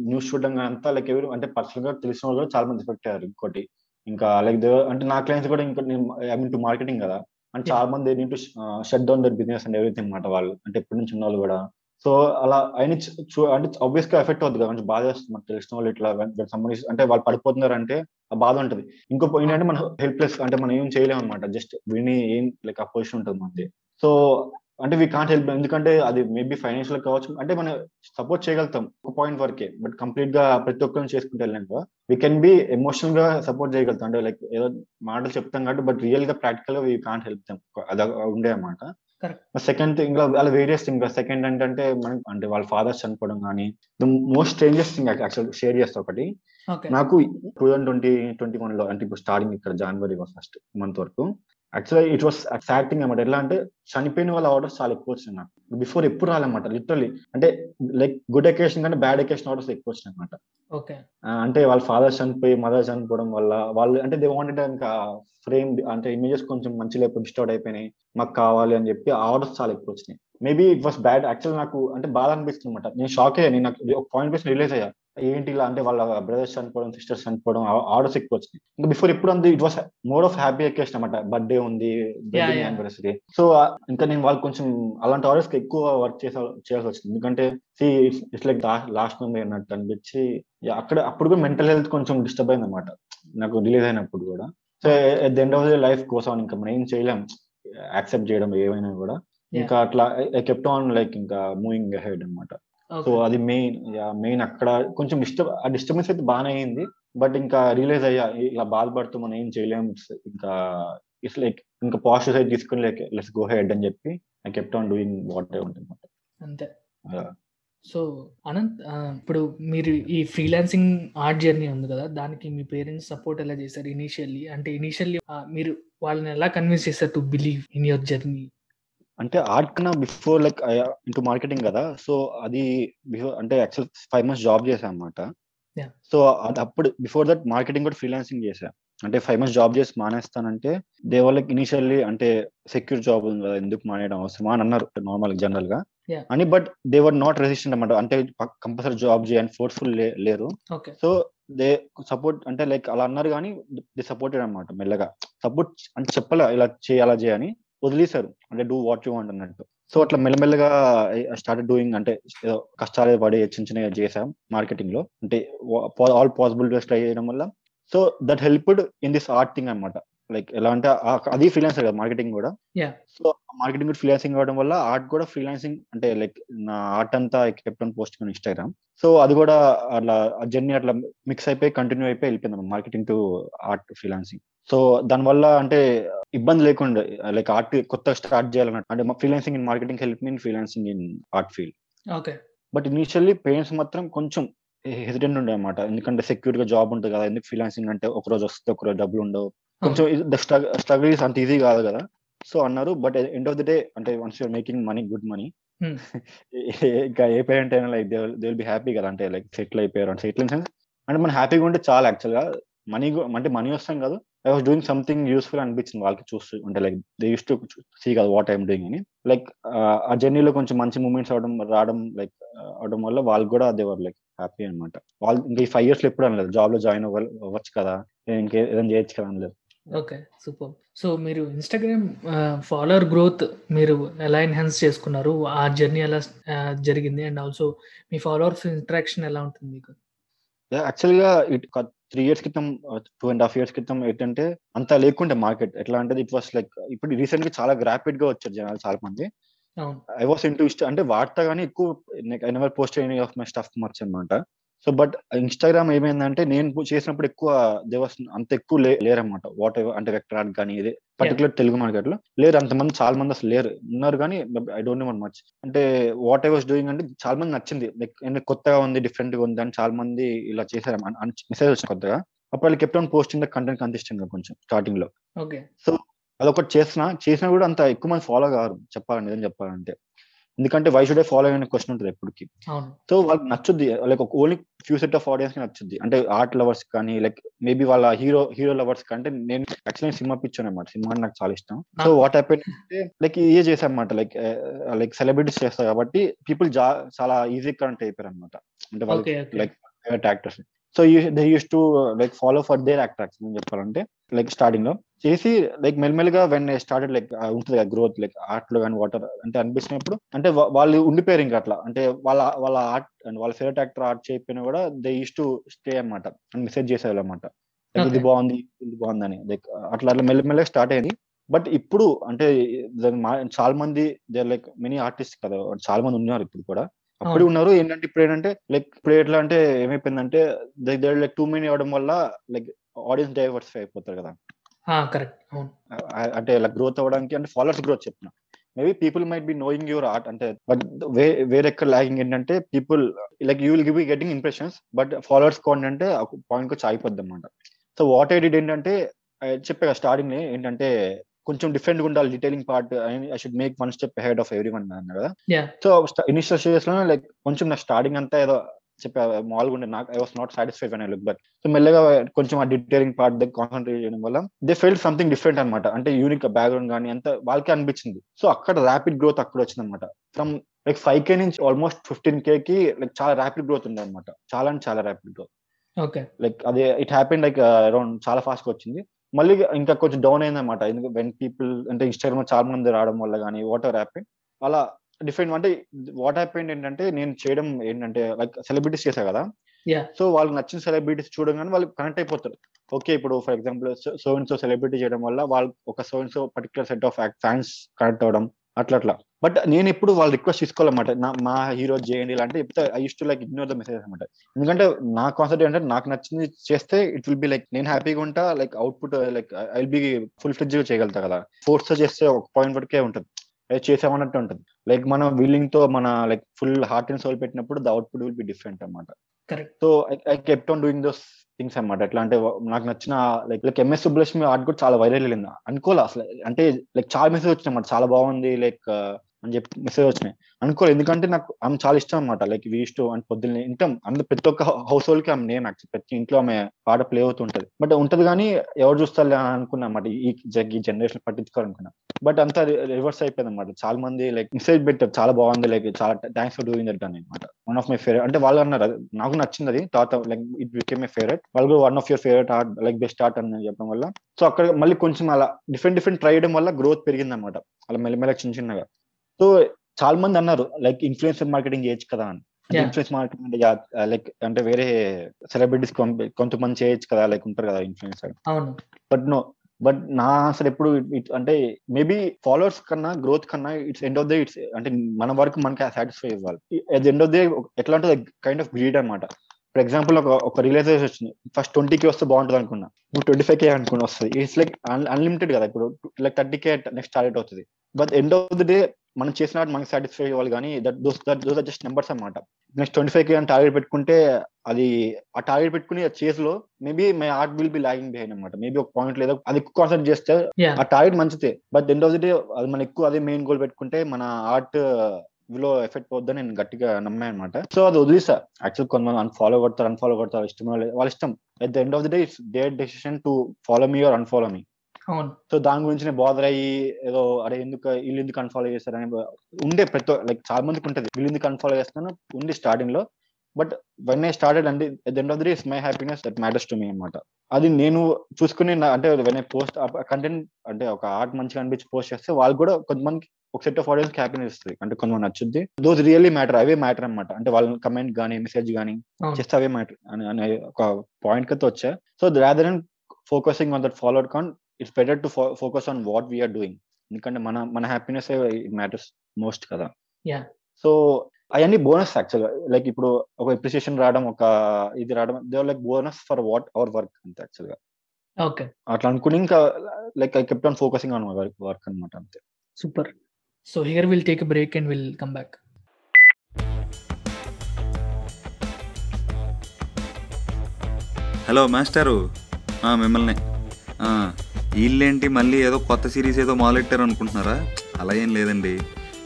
న్యూస్ చూడడం కానీ అంతా లైక్ ఎవరు అంటే పర్సనల్గా తెలిసిన వాళ్ళు కూడా చాలా మంది ఎఫెక్ట్ అయ్యారు ఇంకోటి. ఇంకా లైక్ అంటే నా క్లయింట్స్ కూడా ఇంకా నేను ఐ మీన్ టు మార్కెటింగ్ కదా. అంటే. చాలా మంది need shut down their business and everything అన్నమాట వాళ్ళు. అంటే ఎప్పటి నుంచి ఉన్న వాళ్ళు కూడా. సో అలా అయిన చూ అంటే ఆబ్వియస్గా ఎఫెక్ట్ అవుతుంది కదా. కొంచెం బాధ మనకు తెలిసిన వాళ్ళు ఇట్లా సంబంధించి అంటే వాళ్ళు పడిపోతున్నారు అంటే ఆ బాధ ఉంటుంది. ఇంకో పాయింట్ అంటే మనం హెల్ప్లెస్ అంటే మనం ఏం చేయలేము అనమాట జస్ట్ విని ఏం లైక్ ఆ పొజిషన్ ఉంటుంది మనది. సో అంటే వీ కాంట్ హెల్ప్ ఎందుకంటే అది మేబీ ఫైనాన్షియల్ కావచ్చు. అంటే మనం సపోర్ట్ చేయగలుగుతాం ఒక పాయింట్ వరకే. బట్ కంప్లీట్గా ప్రతి ఒక్కరిని చేసుకుంటే వెళ్ళాక వీ కెన్ బి ఎమోషనల్గా సపోర్ట్ చేయగలుగుతాం. అంటే లైక్ ఏదో మాటలు చెప్తాం కాబట్టి బట్ రియల్గా ప్రాక్టికల్గా వీ కాంట్ హెల్ప్ దాం అది ఉండే అన్నమాట. సెకండ్ థింగ్ అలా వేరియస్ థింగ్ సెకండ్ ఏంటంటే మనకి అంటే వాళ్ళ ఫాదర్స్ చనిపోవడం కానీ the most strangest thing actual share చేస్తా ఒకటి. నాకు టూ థౌసండ్ ట్వంటీ ట్వంటీ వన్లో అంటే ఇప్పుడు స్టార్టింగ్ ఇక్కడ జనవరి ఫస్ట్ మంత్ వరకు యాక్చువల్గా ఇట్ వాస్ సాటింగ్ అనమాట ఎలా అంటే చనిపోయిన వాళ్ళ ఆర్డర్స్ చాలా ఎక్కువ వచ్చినాయి నాకు బిఫోర్ ఎప్పుడు రాలన్నమాట లిటరలీ అంటే లైక్ గుడ్ ఎకేషన్ కంటే బ్యాడ్ ఎకేషన్ ఆర్డర్స్ ఎక్కువ వచ్చినాయి అనమాట ఓకే అంటే వాళ్ళ ఫాదర్ చనిపోయి మదర్ చనిపోవడం వల్ల వాళ్ళు అంటే దే వాంటెడ్ ఇంకా ఫ్రేమ్ అంటే ఇమేజెస్ కొంచెం మంచి లేకపోతే డిస్టర్బ్ అయిపోయినాయి. మాకు కావాలి అని చెప్పి ఆర్డర్స్ చాలా ఎక్కువ వచ్చినాయి. Maybe it was bad. Actual నాకు అంటే బాధ అనిపిస్తుంది అనమాట నేను షాక్ అయ్యా నేను నాకు ఒక పాయింట్ బేస్ రిలీజ్ అయ్యా. ఏంటి ఇలా అంటే వాళ్ళ బ్రదర్స్ చనిపోవడం సిస్టర్స్ చనిపోవడం ఆర్డర్స్ ఎక్కువ వచ్చినాయి. ఇంకా బిఫోర్ ఎప్పుడు అంది it was more of happy occasion అనమాట బర్త్డే ఉంది. యానివర్సరీ సో ఇంకా నేను వాళ్ళు కొంచెం అలాంటి ఆర్డర్స్కి ఎక్కువ వర్క్ చేసా చేయాల్సి వచ్చింది. ఎందుకంటే see it's like last memory అన్నట్టు అనిపించి అక్కడ అప్పుడు కూడా మెంటల్ హెల్త్ కొంచెం డిస్టర్బ్ అయింది అనమాట నాకు రిలీజ్ అయినప్పుడు కూడా. So at the end of the life కోసం ఇంకా మనం ఏం చేయలేం. యాక్సెప్ట్ చేయడం ఏమైనా కూడా. ఇంకా అట్లా కెప్ట్ ఆన్ లైక్ ఇంకా మూవింగ్ హెడ్ అనమాట సో అది మెయిన్ మెయిన్ అక్కడ కొంచెం డిస్టర్బ్ ఆ డిస్టర్బెన్స్ అయితే బాగానే అయింది. బట్ ఇంకా రియలైజ్ అయ్యా ఇలా బాధపడుతూ మనం ఏం చేయలేం. It's ఇంకా ఇట్స్ లైక్ ఇంకా పాజిటివ్ సైడ్ తీసుకుని లైక్ లెట్స్ గో హెడ్ అని చెప్పి I kept on doing what I ఉంటుంది అంతే. సో అనంత్ ఇప్పుడు మీరు ఈ ఫ్రీలాన్సింగ్ ఆర్ట్ జర్నీ ఉంది కదా దానికి మీ పేరెంట్స్ సపోర్ట్ ఎలా చేశారు ఇనిషియల్లీ అంటే ఇనిషియల్లీ మీరు వాళ్ళని ఎలా కన్విన్స్ చేశారు to believe in your journey అంటే ఆర్ట్ కన్నా బిఫోర్ లైక్ ఇంటూ మార్కెటింగ్ కదా. సో అది బిఫోర్ అంటే యాక్చువల్ ఫైవ్ మంత్స్ జాబ్ చేశాను అనమాట. సో అది అప్పుడు బిఫోర్ దట్ మార్కెటింగ్ కూడా ఫ్రీలాన్సింగ్ చేశా. అంటే ఫైవ్ మంత్స్ జాబ్ చేసి మానేస్తానంటే దే వాళ్ళకి ఇనిషియల్లీ అంటే సెక్యూర్ జాబ్ ఉంది కదా ఎందుకు మానేయడం అవసరమా అని అన్నారు నార్మల్ జనరల్గా. అని but they were not resistant అనమాట అంటే కంపల్సరీ జాబ్ చేయని ఫోర్స్ఫుల్ లేరు. సో దే సపోర్ట్ అంటే లైక్ అలా అన్నారు కానీ దే సపోర్టెడ్ అనమాట మెల్లగా. సపోర్ట్ అంటే చెప్పలే ఇలా చేయి అలా చేయని వదిలేశారు. అంటే డూ వాట్ యూ వాంట్ అన్నట్టు. సో అట్లా మెల్లమెల్లగా స్టార్ట్ డూయింగ్ అంటే ఏదో కష్టాలు పడి చిన్న చిన్నగా చేసాం మార్కెటింగ్లో. అంటే ఆల్ పాసిబుల్ ట్రై చేయడం వల్ల. So that helped in this art thing అనమాట లైక్ ఎలా అంటే అది ఫ్రీలాన్సర్ కదా మార్కెటింగ్ కూడా. సో మార్కెటింగ్ కూడా ఫ్రీలాన్సింగ్ అవ్వడం వల్ల ఆర్ట్ కూడా ఫ్రీలాన్సింగ్ అంటే లైక్ నా ఆర్ట్ అంతా kept on post Instagram so అది కూడా అట్లా జర్నీ అట్లా మిక్స్ అయిపోయి కంటిన్యూ అయిపోయి వెళ్ళిపోయింది marketing to art freelancing so దానివల్ల అంటే ఇబ్బంది లేకుండా లైక్ ఆర్ట్ కొత్తగా స్టార్ట్ చేయాలన్నట్టు అంటే freelancing in marketing help mean freelancing in art field okay but initially parents మాత్రం కొంచెం హెసిడెంట్ ఉండే అనమాట ఎందుకంటే సెక్యూర్గా జాబ్ ఉంటుంది కదా ఎందుకు ఫ్రీలాన్సింగ్ అంటే ఒక రోజు వస్తే ఒక రోజు డబ్బులు ఉండవు. కొంచెం స్ట్రగుల్ అంత ఈజీ కాదు కదా. సో అన్నారు but end of the day అంటే once your making money good money. ఇంకా ఏ పేరెంట్ అయినా like they will be happy కదా. అంటే లైక్ సెటిల్ అయిపోయారు అంటే సెటిల్ సెన్స్ అంటే మనం హ్యాపీగా ఉంటే చాలా యాక్చువల్గా. మనీ అంటే మనీ వస్తాం కాదు. I was doing something useful అనిపించింది వాళ్ళకి చూస్తూ అంటే like they use to see కదా వాట్ ఐఎమ్ డూయింగ్ అని. లైక్ ఆ జర్నీలో కొంచెం మంచి మూమెంట్స్ అవడం రావడం లైక్ అవడం వల్ల వాళ్ళు కూడా అదే వర్ లైక్ హ్యాపీ అనమాట వాళ్ళు ఇంకా ఈ ఫైవ్ ఇయర్స్లో ఎప్పుడు అనలేదు. జాబ్లో జాయిన్ అవ్వచ్చు కదా. ఇంకే ఏదైనా చేయొచ్చు కదా అనలేదు. Okay super. సో మీరు ఇన్స్టాగ్రామ్ ఫాలోవర్ గ్రోత్ మీరు ఎలా ఎన్హాన్స్ చేసుకున్నారు? ఆ జర్నీ ఎలా జరిగింది? అండ్ ఆల్సో మీ ఫాలోవర్స్ ఇంటరాక్షన్ ఎలా ఉంటుంది మీకు? యాక్చువల్గా ఇట్ త్రీ ఇయర్స్ క్రితం టూ అండ్ హాఫ్ ఇయర్స్ క్రితం ఏంటంటే అంత లేకుంటే మార్కెట్ ఎట్లా అంటే ఇట్ వాస్ లైక్ ఇప్పుడు రీసెంట్గా చాలా ర్యాపిడ్గా వచ్చారు జనాలు చాలా మంది. ఐ వాస్ ఇంటూ ఇష్ట అంటే వాడతా కానీ ఎక్కువ I never post any of my stuff much అనమాట సో బట్ ఇన్స్టాగ్రామ్ ఏమైందంటే నేను చేసినప్పుడు ఎక్కువ దేవస్ అంత ఎక్కువ లే లేరన్నమాట. వాట్ అంటే వెక్టర్ ఆర్ట్ కానీ ఇది పర్టికులర్ తెలుగు మార్కెట్లో లేరు. అంతమంది చాలా మంది అసలు లేరు. ఉన్నారు కానీ ఐ డోంట్ నో మచ్ అంటే వాట్ ఐ వాస్ డూయింగ్ అంటే చాలా మంది నచ్చింది. లైక్ కొత్తగా ఉంది డిఫరెంట్గా ఉంది అని చాలా మంది ఇలా చేశారు. మెసేజ్ వచ్చింది కొత్తగా. అప్పుడు వాళ్ళు kept on posting the content కన్సిస్టెంట్గా కొంచెం స్టార్టింగ్లో. ఓకే అదొకటి చేసిన చేసినా కూడా అంత ఎక్కువ మంది ఫాలో కారు. చెప్పాలంటే ఏం చెప్పాలంటే. ఎందుకంటే వై షుడ్ ఐ ఫాలో అనే క్వశ్చన్ ఉంటుంది ఎప్పటికి. సో వాళ్ళకి నచ్చుద్ది like only few set of ఆడియన్స్కి నచ్చుద్ది. అంటే ఆర్ట్ లవర్స్ కానీ లైక్ మేబీ వాళ్ళ హీరో హీరో లవర్స్ కంటే నేను యాక్చువల్లీ సినిమా పిచ్చాను అనమాట సినిమా అంటే నాకు చాలా ఇష్టం. సో వాట్ హ్యాపెన్ అంటే లైక్ ఇయే చేశాను అనమాట లైక్ లైక్ సెలబ్రిటీస్ చేస్తారు కాబట్టి పీపుల్ చాలా ఈజీ కరెంట్ అయిపోయారు అనమాట అంటే వాళ్ళకి like favourite actors so they use to like follow for their actors నేను చెప్పాలంటే లైక్ స్టార్టింగ్లో. చేసి లైక్ మెల్మెల్గా వెన్ స్టార్టెడ్ లైక్ ఉంటుంది కదా గ్రోత్ లైక్ ఆర్ట్లో కానీ వాటర్ అంటే అనిపించినప్పుడు అంటే వాళ్ళు ఉండిపోయారు ఇంకా అట్లా. అంటే వాళ్ళ వాళ్ళ ఆర్ట్ అండ్ వాళ్ళ ఫేవరెట్ యాక్టర్ ఆర్ట్ చేయకపోయినా కూడా దే యూస్ టు స్టే అనమాట అని మెసేజ్ చేసేవాళ్ళు అనమాట ఇది. బాగుంది ఇది బాగుందని. లైక్ అట్లా అట్లా మెల్లమెల్లగా స్టార్ట్ అయింది. బట్ ఇప్పుడు అంటే చాలా మంది దే లైక్ మెనీ ఆర్టిస్ట్ కదా చాలా మంది ఉన్నారు ఇప్పుడు కూడా. అప్పుడు. ఉన్నారు. ఏంటంటే ఇప్పుడు ఏంటంటే లైక్ ఇప్పుడు ఎట్లా అంటే ఏమైపోయిందంటే దగ్గర లైక్ టూ మెనీ అవడం వల్ల లైక్ ఆడియన్స్ డైవర్సిఫై అయిపోతారు కదా. కరెక్ట్. అంటే ఇలా గ్రోత్ అవ్వడానికి అంటే ఫాలోవర్స్ గ్రోత్ చెప్తున్నా. Maybe people might be knowing your art అంటే బట్ వే వేరెక్కడ లాగింగ్ ఏంటంటే people like you will give getting impressions but followers అంటే పాయింట్ వచ్చి ఆగిపోద్ది అనమాట సో వాట్ ఐ డిడ్ ఏంటంటే చెప్పా స్టార్టింగ్ ఏంటంటే కొంచెం డిఫరెంట్గా ఉండాలి detailing part I should make one step head of every one అన్న కదా. సో ఇనిషియల్ స్టేజెస్లో లైక్ కొంచెం నా స్టార్టింగ్ అంతా ఏదో చెప్పా మామూలుగా ఉండే నాకు ఐ వాస్ నాట్ సాటిస్ఫైడ్ అని లుక్ బట్ సో మెల్లగా కొంచెం ఆ డీటెయిలింగ్ పార్ట్ దగ్గర కాన్సన్ట్రేట్ చేయడం వల్ల దే ఫెల్ట్ సంథింగ్ డిఫరెంట్ అనమాట అంటే యూనిక్ బ్యాక్గ్రౌండ్ కానీ అంత వాళ్ళకే అనిపించింది. సో అక్కడ ర్యాపిడ్ గ్రోత్ అక్కడ వచ్చింది అనమాట ఫ్రమ్ లైక్ ఫైవ్ కే నుంచి ఆల్మోస్ట్ ఫిఫ్టీన్ కే కి లైక్ చాలా ర్యాపిడ్ గ్రోత్ ఉంది అనమాట చాలా అంటే చాలా ర్యాపిడ్ గ్రోత్ ఓకే లైక్ అదే ఇట్ హ్యాపెన్ లైక్ అరౌండ్ చాలా ఫాస్ట్గా వచ్చింది. మళ్ళీ ఇంకా కొంచెం డౌన్ అయింది అనమాట ఎందుకంటే వెన్ పీపుల్ అంటే ఇన్స్టాగ్రామ్ చాలా మంది రావడం వల్ల కానీ వాట్ ఎవర్ హ్యాపెన్ అలా డిఫరెంట్ అంటే వాట్ హ్యాపెన్ ఏంటంటే నేను చేయడం ఏంటంటే లైక్ సెలబ్రిటీస్ చేశా కదా. సో వాళ్ళకి నచ్చిన సెలబ్రిటీస్ చూడగానే వాళ్ళు కనెక్ట్ అయిపోతారు. ఓకే ఇప్పుడు for example so and so celebrity చేయడం వల్ల వాళ్ళు ఒక so and so particular set of fans connect అవ్వడం అట్లా అట్లా. బట్ నేను ఎప్పుడు వాళ్ళు రిక్వెస్ట్ తీసుకోవాలన్నమాట. నా మా హీరో చేయండి ఇలాంటి చెప్తే I use to like ignore the message అనమాట ఎందుకంటే నా కాన్సెప్ట్ ఏంటంటే నాకు నచ్చింది చేస్తే ఇట్ విల్ బి లైక్ నేను హ్యాపీగా ఉంటా like output like I will be full ఫ్లెడ్జ్గా చేయగలుగుతా కదా. ఫోర్స్ చేస్తే ఒక పాయింట్ వరకే ఉంటుంది. అది చేసామన్నట్టు ఉంటుంది. లైక్ మనం విల్లింగ్తో మన like full heart and soul పెట్టినప్పుడు the output will be different అన్నమాట. Correct. So I kept on doing those things అన్నమాట. ఎట్లా అంటే నాకు నచ్చిన like like MS Subbulakshmi art కూడా చాలా వైరల్ వెళ్ళింది అనుకోలే అసలు? అంటే లైక్ చాలా మెసేజ్ వచ్చినాయి అన్నమాట. చాలా బాగుంది. లైక్ అని చెప్పి మెసేజ్ వచ్చినాయి. అనుకోలేదు. ఎందుకంటే నాకు ఆమె చాలా ఇష్టం అనమాట లైక్ వీ అండ్ అని పొద్దున్నే ఇంటాం అందరు ప్రతి ఒక్క హౌస్ హోల్డ్కి ఆమె నేమ్ యాక్చువల్ ప్రతి ఇంట్లో ఆమె పాట ప్లే అవుతుంటది బట్ ఉంటది కానీ ఎవరు చూస్తారు అనుకున్నా అనమాట ఈ జగ్ ఈ జనరేషన్ పట్టించుకోవాలనుకున్నా. బట్ అంతా రివర్స్ అయిపోయింది అనమాట చాలా మంది లైక్ మెసేజ్ పెట్టారు. చాలా బాగుంది. లైక్ చాలా థ్యాంక్స్ ఫర్ డూయింగ్ దట్ అని అనమాట వన్ ఆఫ్ మై ఫేవరెట్ అంటే వాళ్ళు అన్నారు నాకు నచ్చింది అది. తర్వాత like it became my favourite వాళ్ళు కూడా one of your favourite art like best art అని చెప్పడం వల్ల. సో అక్కడ మళ్ళీ కొంచెం అలా డిఫరెంట్ డిఫరెంట్ ట్రై చేయడం వల్ల గ్రోత్ పెరిగింది అనమాట అలా మెల్లమెల్ల చిన్న చిన్నగా. సో చాలా మంది అన్నారు లైక్ ఇన్ఫ్లుయెన్సర్ మార్కెటింగ్ చేయొచ్చు కదా అని. ఇన్ఫ్లుయెన్స్ మార్కెటింగ్ అంటే లైక్ అంటే వేరే సెలబ్రిటీస్ కొంతమంది చేయొచ్చు కదా లైక్ ఉంటారు కదా ఇన్ఫ్లుయెన్సర్. అవును. బట్ నో బట్ నా అసలు ఎప్పుడు అంటే మేబీ ఫాలోవర్స్ కన్నా గ్రోత్ కన్నా it's end of the it's అంటే మన వరకు మనకి సాటిస్ఫై ఇవ్వాలి ఎట్ ఎండ్ ఆఫ్ ద ఎట్లా ఉంటుంది కైండ్ ఆఫ్ గ్రీడ్ అనమాట ఫర్ ఎగ్జాంపుల్ ఒక ఒక రిలేషన్ వచ్చింది ఫస్ట్ ట్వంటీ కి వస్తే బాగుంటుంది అనుకున్నా. ఇప్పుడు ట్వంటీ ఫైవ్ కే అనుకుని వస్తుంది. ఇట్స్ లైక్ అన్లిమిటెడ్ కదా. ఇప్పుడు like thirty K next target అవుతుంది. But end of the day మనం చేసిన మనకి సాటిస్ఫై అవ్వాలి కానీ that those that those are just numbers అనమాట నెక్స్ట్ ట్వంటీ ఫైవ్ కే అని టార్గెట్ పెట్టుకుంటే అది ఆ టార్గెట్ పెట్టుకుని చేస్లో maybe my art will be lagging behind అనమాట మేబీ ఒక పాయింట్ లేదా అది ఎక్కువ కాన్సెప్ట్ చేస్తే ఆ టార్గెట్ మంచిదే. But end of the day అది మన ఎక్కువ అదే మెయిన్ గోల్ పెట్టుకుంటే మన ఆర్ట్లో ఎఫెక్ట్ పోద్దని నేను గట్టిగా నమ్మాను అనమాట సో అది వదిలేసా. యాక్చువల్ కొంతమంది అన్ఫాలో కొడతారు అన్ఫాలో కొడతారు ఇష్టం వాళ్ళ ఇష్టం. At the end of the day it's their decision to follow me or unfollow me అవును. సో దాని గురించి నేను బాదర్ అయ్యి ఏదో అరే ఎందుకు వీళ్ళు ఎందుకు అన్ఫాలో చేస్తారని ఉండే ప్రతి లైక్ చాలా మందికి ఉంటది. వీళ్ళు ఎందుకు అన్ఫాలో చేస్తాను ఉంది స్టార్టింగ్లో. బట్ వెన్ ఐ స్టార్టెడ్ అంటే at end of the is my happiness that matters to me అనమాట అది నేను చూసుకుని అంటే వెన్ ఐ పోస్ట్ కంటెంట్ అంటే ఒక ఆర్ట్ మంచిగా అనిపించి పోస్ట్ చేస్తే వాళ్ళు కూడా కొంతమందికి ఒక సెట్ ఆఫ్ ఆడియన్స్ హ్యాపీనెస్ ఇస్తుంది. అంటే కొంతమంది నచ్చుద్ది. దోస్ రియల్లీ మ్యాటర్ అవే మ్యాటర్ అనమాట అంటే వాళ్ళ కమెంట్ కానీ మెసేజ్ కానీ చేస్తే అవే మ్యాటర్ అని అనే ఒక పాయింట్కి వచ్చా. So rather then focusing on that followed count it's better to focus on what we're doing ఎందుకంటే మన మన హ్యాపీనెస్ మ్యాటర్స్ మోస్ట్ కదా. Yeah. సో అవన్నీ బోనస్ యాక్చువల్గా లైక్ ఇప్పుడు ఒక ఎప్రిసియేషన్ రావడం ఒక ఇది రావడం they like bonus for what our work అంతే యాక్చువల్గా ఓకే అట్లా అనుకుని ఇంకా like I kept on focusing on work అనమాట అంతే. Super so here will take break and will come back hello మాస్టారు మిమ్మల్ని. వీళ్ళేంటి మళ్ళీ ఏదో కొత్త సిరీస్ ఏదో మొదలెట్టారు అనుకుంటున్నారా? అలా ఏం లేదండి.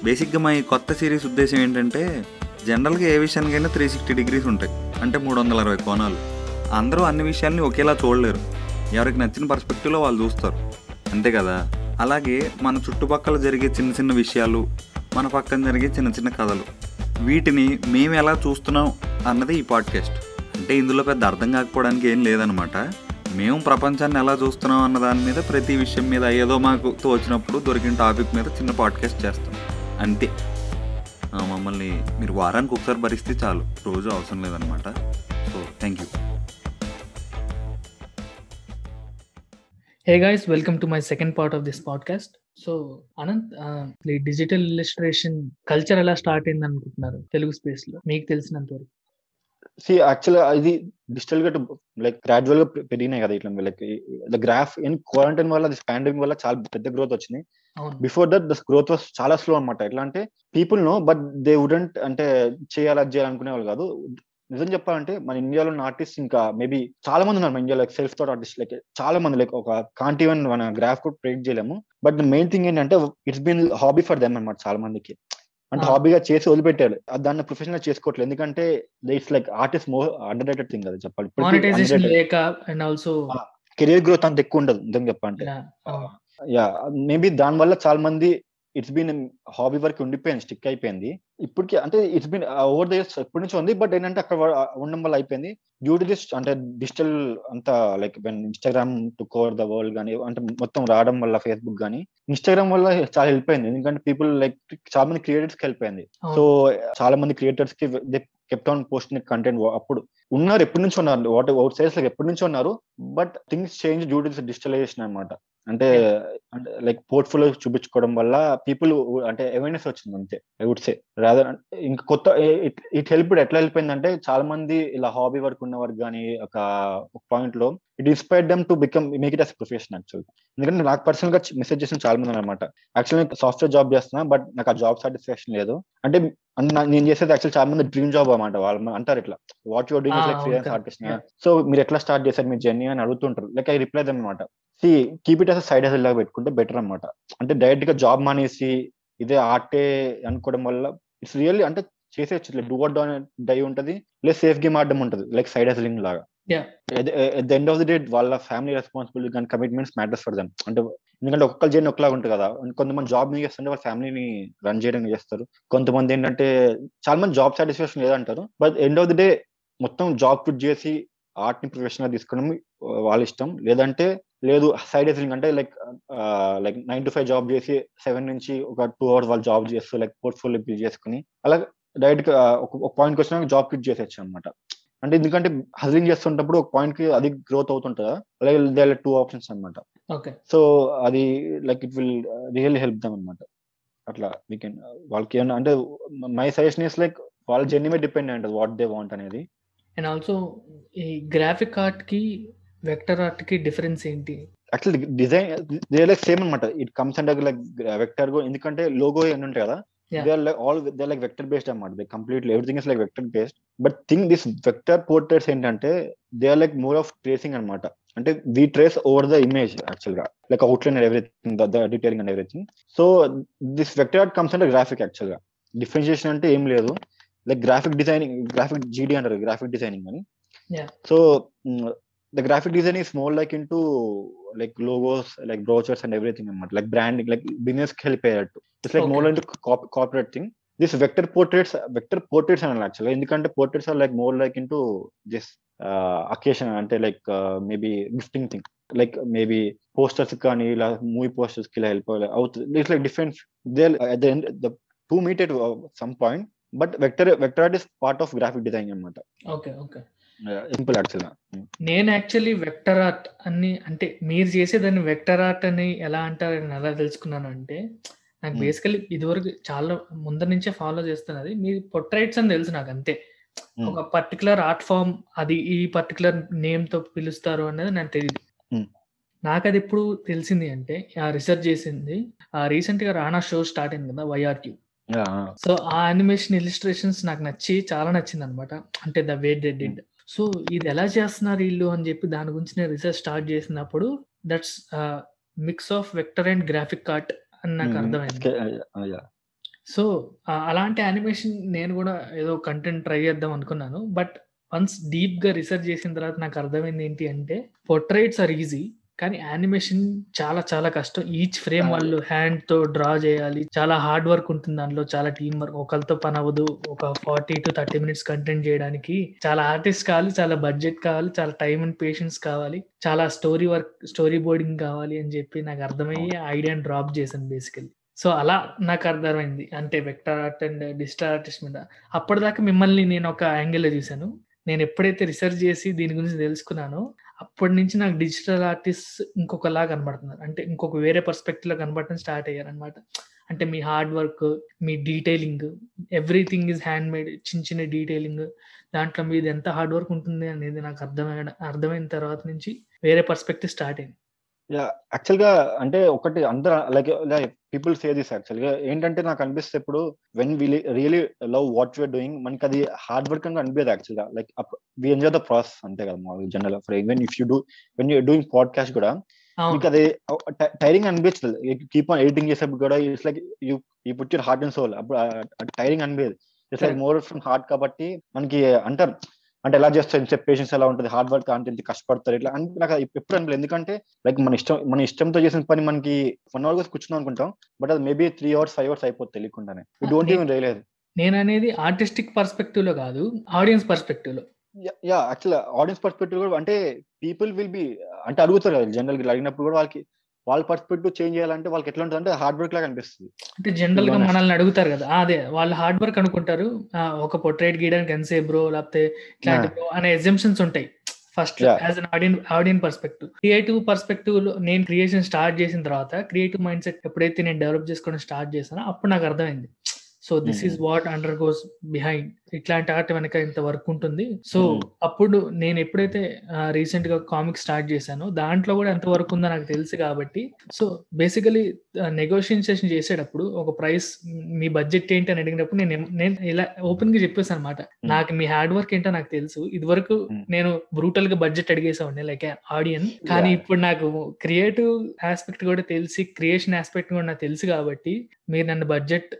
బేసిక్గా మా ఈ కొత్త సిరీస్ ఉద్దేశం ఏంటంటే జనరల్గా ఏ విషయానికైనా త్రీ సిక్స్టీ డిగ్రీస్ ఉంటాయి. అంటే మూడు వందల అరవై కోణాలు. అందరూ అన్ని విషయాల్ని ఒకేలా చూడలేరు. ఎవరికి నచ్చిన పర్స్పెక్టివ్లో వాళ్ళు చూస్తారు. అంతే కదా? అలాగే మన చుట్టుపక్కల జరిగే చిన్న చిన్న విషయాలు మన పక్కన జరిగే చిన్న చిన్న కథలు వీటిని మేము ఎలా చూస్తున్నాం అన్నది ఈ పాడ్కాస్ట్ అంటే ఇందులో పెద్ద అర్థం కాకపోవడానికి ఏం లేదనమాట మేము ప్రపంచాన్ని ఎలా చూస్తున్నాం అన్న దాని మీద ప్రతి విషయం మీద ఏదో మాకు తోచినప్పుడు దొరికిన టాపిక్ మీద చిన్న పాడ్కాస్ట్ చేస్తాం. అంతే. మమ్మల్ని మీరు వారానికి ఒకసారి భరిస్తే చాలు. రోజు అవసరం లేదనమాట so thank you hey guys welcome to my second part of this podcast so Anant ఈ డిజిటల్ ఇలిస్ట్రేషన్ కల్చర్ ఎలా స్టార్ట్ అయింది అనుకుంటున్నారు? తెలుగు స్పేస్లో. మీకు తెలిసినంత వరకు సి యాక్చువల్గా ఇది డిజిటల్గా లైక్ గ్రాడ్యువల్గా పెరిగినాయి కదా ఇట్లా like the graph in quarantine వల్ల దిస్ పాండమిక్ వల్ల చాలా పెద్ద గ్రోత్ వచ్చింది. Before that this growth was చాలా స్లో అనమాట ఎట్లా అంటే people know but they wouldn't అంటే చేయాలి అది చేయాలనుకునే వాళ్ళు కాదు. నిజం చెప్పాలంటే మన ఇండియాలో ఉన్న ఆర్టిస్ట్ ఇంకా మేబీ చాలా మంది ఉన్నారు మన ఇండియాలో like self taught artist like చాలా మంది లైక్ ఒక కాంట్ ఈవెన్ మన గ్రాఫ్ కూడా ప్రేక్ చేయలేము. బట్ మెయిన్ థింగ్ ఏంటంటే it's been hobby for them అనమాట చాలా మందికి. అంటే. హాబీగా చేసి వదిలిపెట్టారు. అది దాన్ని ప్రొఫెషనల్ చేసుకోవట్లేదు. ఎందుకంటే it's like artist more underrated thing కదా చెప్పాలి. కెరియర్ గ్రోత్ అంత ఎక్కువ ఉండదు. నిజం చెప్పాలంటే. యా మేబీ దాని వల్ల చాలా మంది ఇట్స్ బీన్ హాబీ వరకు ఉండిపోయింది స్టిక్ అయిపోయింది. ఇప్పటికి అంటే it's been over the years ఎప్పటి నుంచి ఉంది. బట్ ఏంటంటే అక్కడ ఉండడం వల్ల అయిపోయింది. డ్యూ టు దిస్ అంటే డిజిటల్ అంతా like Instagram to cover the world కానీ అంటే మొత్తం రావడం వల్ల ఫేస్బుక్ కానీ ఇన్స్టాగ్రామ్ వల్ల చాలా హెల్ప్ అయింది. ఎందుకంటే పీపుల్ లైక్ చాలా మంది క్రియేటర్స్కి హెల్ప్ అయింది. సో చాలా మంది క్రియేటర్స్కి కెప్ట్ ఆన్ పోస్ట్ కంటెంట్ అప్పుడు ఉన్నారు ఎప్పటి నుంచి ఉన్నారు? వాట్ అవుట్ సైడ్స్ లైక్ ఎప్పటి నుంచి ఉన్నారు? But things change due to digitalization అనమాట అంటే అంటే లైక్ పోర్ట్ఫోలియో చూపించుకోవడం వల్ల పీపుల్ అంటే అవేర్నెస్ వచ్చింది అంతే ఐ వుడ్ సే రాదర్ ఇంకా కొత్త ఇట్ హెల్ప్ ఎట్లా అయిందంటే చాలా మంది ఇలా హాబీ వర్క్ ఉన్న వారికి కానీ ఒక పాయింట్లో it inspire them to become make it as profession actual ఎందుకంటే నాకు పర్సనల్గా మెసేజ్ చేసిన చాలా మంది అనమాట యాక్చువల్లీ సాఫ్ట్వేర్ జాబ్ చేస్తున్నా బట్ నాకు ఆ జాబ్ సాటిస్ఫాక్షన్ లేదు. అంటే నేను చేసేది యాక్చువల్ చాలా మంది డ్రీమ్ జాబ్ అనమాట వాళ్ళు అంటారు ఇట్లా what your Ah, like freelance. Artist. So మీరు ఎట్లా స్టార్ట్ చేశారు మీ జర్నీ అని అడుగుతుంటారు. లైక్ ఐ రిప్లై దమ్ అనమాట కీప్ ఇట్ అస్ సైడ్ హెల్ లాగా పెట్టుకుంటే బెటర్ అనమాట అంటే డైరెక్ట్గా జాబ్ మానేసి ఇదే ఆర్టే అనుకోవడం వల్ల ఇట్స్ రియల్లీ అంటే చేసేయచ్చు. డూ వాట్ డౌన్ డై ఉంటది. లేదా సేఫ్ గేమ్ ఆడడం ఉంటది. లైక్ సైడ్ హెస్లింగ్ లాగా. The end of the day వాళ్ళ ఫ్యామిలీ రెస్పాన్సిబిలిటీ కానీ కమిట్మెంట్స్ మ్యాటర్స్ ఫర్ దమ్ అంటే ఎందుకంటే ఒక్కొక్క జర్నీ ఒకలాగా ఉంటుంది కదా. కొంతమంది జాబ్ మీద చేస్తుంటే వాళ్ళ ఫ్యామిలీని రన్ చేయడం చేస్తారు. కొంతమంది ఏంటంటే చాలా మంది జాబ్ సాటిస్ఫాక్షన్ లేదంటారు. But end of the day మొత్తం జాబ్ క్విట్ చేసి ఆర్ట్ని ప్రొఫెషనల్గా తీసుకోవడం వాళ్ళ ఇష్టం. లేదంటే లేదు సైడ్ హెస్లింగ్ అంటే like like nine to five job చేసి సెవెన్ నుంచి ఒక టూ అవర్స్ వాళ్ళు జాబ్ చేస్తూ లైక్ పోర్ట్ఫోలియో బిల్డ్ చేసుకుని అలా డైరెక్ట్ ఒక పాయింట్ వచ్చినా జాబ్ క్విట్ చేసేచ్చు అనమాట అంటే ఎందుకంటే హజిలింగ్ చేస్తుంటప్పుడు ఒక పాయింట్కి అది గ్రోత్ అవుతుంటుందా? అలాగే దే టూ ఆప్షన్స్ అన్నమాట. ఓకే సో అది like it will really help them అనమాట అట్లా వీ కెన్ వాళ్ళకి ఏమన్నా అంటే మై సజెషన్ ఇస్ లైక్ వాళ్ళ జర్నీ మీద డిపెండ్ ఉంటుంది వాట్ దే వాంట్ అనేది. అండ్ ఆల్సో ఈ గ్రాఫిక్ ఆర్ట్కి వెక్టర్ ఆర్ట్కి డిఫరెన్స్ ఏంటి? Actually design they like same అనమాట it comes under like vector ఎందుకంటే లోగో అన్ని ఉంటాయి కదా. They are like all they like vector based అనమాట they completely everything is like vector based but thing this vector portraits ఏంటంటే they are like more of tracing అనమాట అంటే we trace over the image యాక్చువల్గా. Like outline and everything the detailing and everything so this vector art comes under graphic యాక్చువల్గా. డిఫరెన్షియేషన్ అంటే ఏం లేదు. Like graphic designing graphic GD అంటారు గ్రాఫిక్ డిజైనింగ్ అని. So the graphic design is more like into like logos like brochures and everything అన్నమాట like branding like business కి help అయ్యేటట్టు it's like more Okay. into corp- corporate thing this vector portraits vector portraits అనాలి యాక్చువల్గా ఎందుకంటే portraits are like more like into this uh, occasion అంటే like maybe gifting thing like maybe posters కానీ ఇలా మూవీ పోస్టర్స్ కి ఇలా హెల్ప్ అవుతుంది it's like different they at the end the two meet at some point but vector vector art is part of graphic design అనమాట ఓకే ఓకే సింపుల్ యాక్చువల్గా నేను యాక్చువల్లీ వెక్టర్ ఆర్ట్ అని అంటే మీరు చేసేదాన్ని వెక్టర్ ఆర్ట్ అని ఎలా అంటారు నేను ఎలా తెలుసుకున్నాను అంటే నాకు. బేసికలీ ఇదివరకు చాలా ముందర నుంచే ఫాలో చేస్తున్నది. మీ పొట్రైట్స్ అని తెలుసు నాకు అంతే. ఒక పర్టికులర్ ఆర్ట్ ఫామ్ అది ఈ పర్టికులర్ నేమ్తో పిలుస్తారు అనేది నాకు తెలియదు. నాకు అది ఎప్పుడు తెలిసింది అంటే ఆ రీసెర్చ్ చేసింది ఆ రీసెంట్గా రానా షో స్టార్ట్ అయింది కదా వైఆర్క్యూ సో ఆ యానిమేషన్ ఇలిస్ట్రేషన్స్ నాకు నచ్చి చాలా నచ్చింది అనమాట అంటే the way they did. So ఇది ఎలా చేస్తున్నారు వీళ్ళు అని చెప్పి దాని గురించి నేను రీసెర్చ్ స్టార్ట్ చేసినప్పుడు that's mix of vector and graphic art అని నాకు అర్థమైంది. సో అలాంటి యానిమేషన్ నేను కూడా ఏదో కంటెంట్ ట్రై చేద్దాం అనుకున్నాను. బట్ వన్స్ డీప్గా రీసెర్చ్ చేసిన తర్వాత నాకు అర్థమైంది ఏంటి అంటే పొట్రైట్స్ ఆర్ ఈజీ కానీ యానిమేషన్ చాలా చాలా కష్టం. Each frame. వాళ్ళు హ్యాండ్తో డ్రా చేయాలి. చాలా హార్డ్ వర్క్ ఉంటుంది దానిలో చాలా టీం వర్క్. ఒకరితో పని అవ్వదు. ఒక forty to thirty minutes content చేయడానికి. చాలా ఆర్టిస్ట్ కావాలి చాలా బడ్జెట్ కావాలి చాలా టైం అండ్ పేషెన్స్ కావాలి. చాలా స్టోరీ వర్క్ స్టోరీ బోర్డింగ్ కావాలి అని చెప్పి నాకు అర్థమయ్యి ఐడియాని డ్రాప్ చేశాను బేసికలీ సో అలా నాకు అర్థమైంది. అంటే vector art and digital artist మీద. అప్పటిదాకా మిమ్మల్ని నేను ఒక యాంగిల్లో చూశాను. నేను ఎప్పుడైతే రీసెర్చ్ చేసి దీని గురించి తెలుసుకున్నానో అప్పటి నుంచి నాకు డిజిటల్ ఆర్టిస్ట్ ఇంకొకలా కనబడుతున్నారు. అంటే ఇంకొక వేరే పర్స్పెక్టివ్లో కనబడటం స్టార్ట్ అయ్యారు అనమాట అంటే మీ hard work me detailing everything is hand made చిన్న చిన్న డీటెయిలింగ్ దాంట్లో మీది ఎంత హార్డ్ వర్క్ ఉంటుంది అనేది నాకు అర్థమైన అర్థమైన తర్వాత నుంచి వేరే పర్స్పెక్టివ్ స్టార్ట్ అయింది. యాక్చువల్గా అంటే ఒకటి అందరూ like like people say this యాక్చువల్గా ఏంటంటే నాకు అనిపిస్తే ఇప్పుడు when we really love what you're doing మనకి అది హార్డ్ వర్క్ అని అనిపించదు యాక్చువల్గా. Like we enjoy the process అంతే కదా మామూలు general for even if you do when you doing podcast కూడా మీకు అది టైరింగ్ అనిపించదు కీప్ ఆన్ ఎడిటింగ్ చేసేప్పుడు కూడా it's like you you put your heart and soul అప్పుడు టైరింగ్ అనిపించదు it's like more from heart కాబట్టి మనకి అంటారు అంటే ఎలా చేస్తారు చెప్పి పేషెన్స్ ఎలా ఉంటుంది హార్డ్ వర్క్ అంటే ఇంత కష్టపడతారు ఇట్లా అంటే నాకు ఎప్పుడు అనిపించలేదు ఎందుకంటే లైక్ మన ఇష్టం మన ఇష్టంతో చేసిన పని మనకి వన్ అవర్ కూర్చున్నాం అనుకుంటాం బట్ అది maybe three hours five hours అయిపోతుంది తెలియకుండానే. యూ డోంట్ ఈవెన్ రియలైజ్ నేను అనేది ఆర్టిస్టిక్ పర్స్పెక్టివ్లో కాదు ఆడియన్స్ పర్స్పెక్టివ్లో. యా యాక్చువల్ ఆడియన్స్ పర్స్పెక్టివ్ కూడా అంటే పీపుల్ విల్ బి అంటే అడుగుతారు కదా జనరల్గా అడిగినప్పుడు కూడా వాళ్ళకి వాళ్ళ పర్స్పెక్టివ్ చేంజ్ చేయాలంటే వాళ్ళకి ఎట్లా ఉంటుంది అంటే హార్డ్ వర్క్ లాగా అనిపిస్తుంది. అంటే జనరల్గా. మనల్ని అడుగుతారు కదా. అదే వాళ్ళు హార్డ్ వర్క్ అనుకుంటారు. ఒక పొట్రేట్ గీయడానికి ఎంతసేపు బ్రో లేకపోతే ఇట్లాంటి. బ్రో అనే ఎగ్జంప్షన్స్ ఉంటాయి. First. As an audience audience perspective creative పర్స్పెక్టివ్లో నేను క్రియేషన్ స్టార్ట్ చేసిన తర్వాత క్రియేటివ్ మైండ్ సెట్ ఎప్పుడైతే నేను డెవలప్ చేసుకోవడం స్టార్ట్ చేశానో అప్పుడు నాకు అర్థమైంది. So this is. What under goes behind ఇట్లాంటి ఆర్ట్ వెనక ఇంత వర్క్ ఉంటుంది సో Mhm. అప్పుడు నేను ఎప్పుడైతే రీసెంట్గా కామిక్ స్టార్ట్ చేశానో దాంట్లో కూడా ఎంత వర్క్ ఉందో నాకు తెలుసు కాబట్టి సో బేసికలీ నెగోషియేషన్ చేసేటప్పుడు ఒక ప్రైస్ మీ బడ్జెట్ ఏంటి అని అడిగినప్పుడు నేను నేను ఇలా ఓపెన్గా చెప్పేసి అనమాట నాకు మీ హార్డ్ వర్క్ ఏంటో నాకు తెలుసు ఇది వరకు Hmm. నేను బ్రూటల్గా బడ్జెట్ అడిగేసామండి లైక్ ఆడియన్ కానీ. ఇప్పుడు నాకు క్రియేటివ్ ఆస్పెక్ట్ కూడా తెలిసి క్రియేషన్ ఆస్పెక్ట్ కూడా నాకు తెలుసు కాబట్టి మీరు నన్ను బడ్జెట్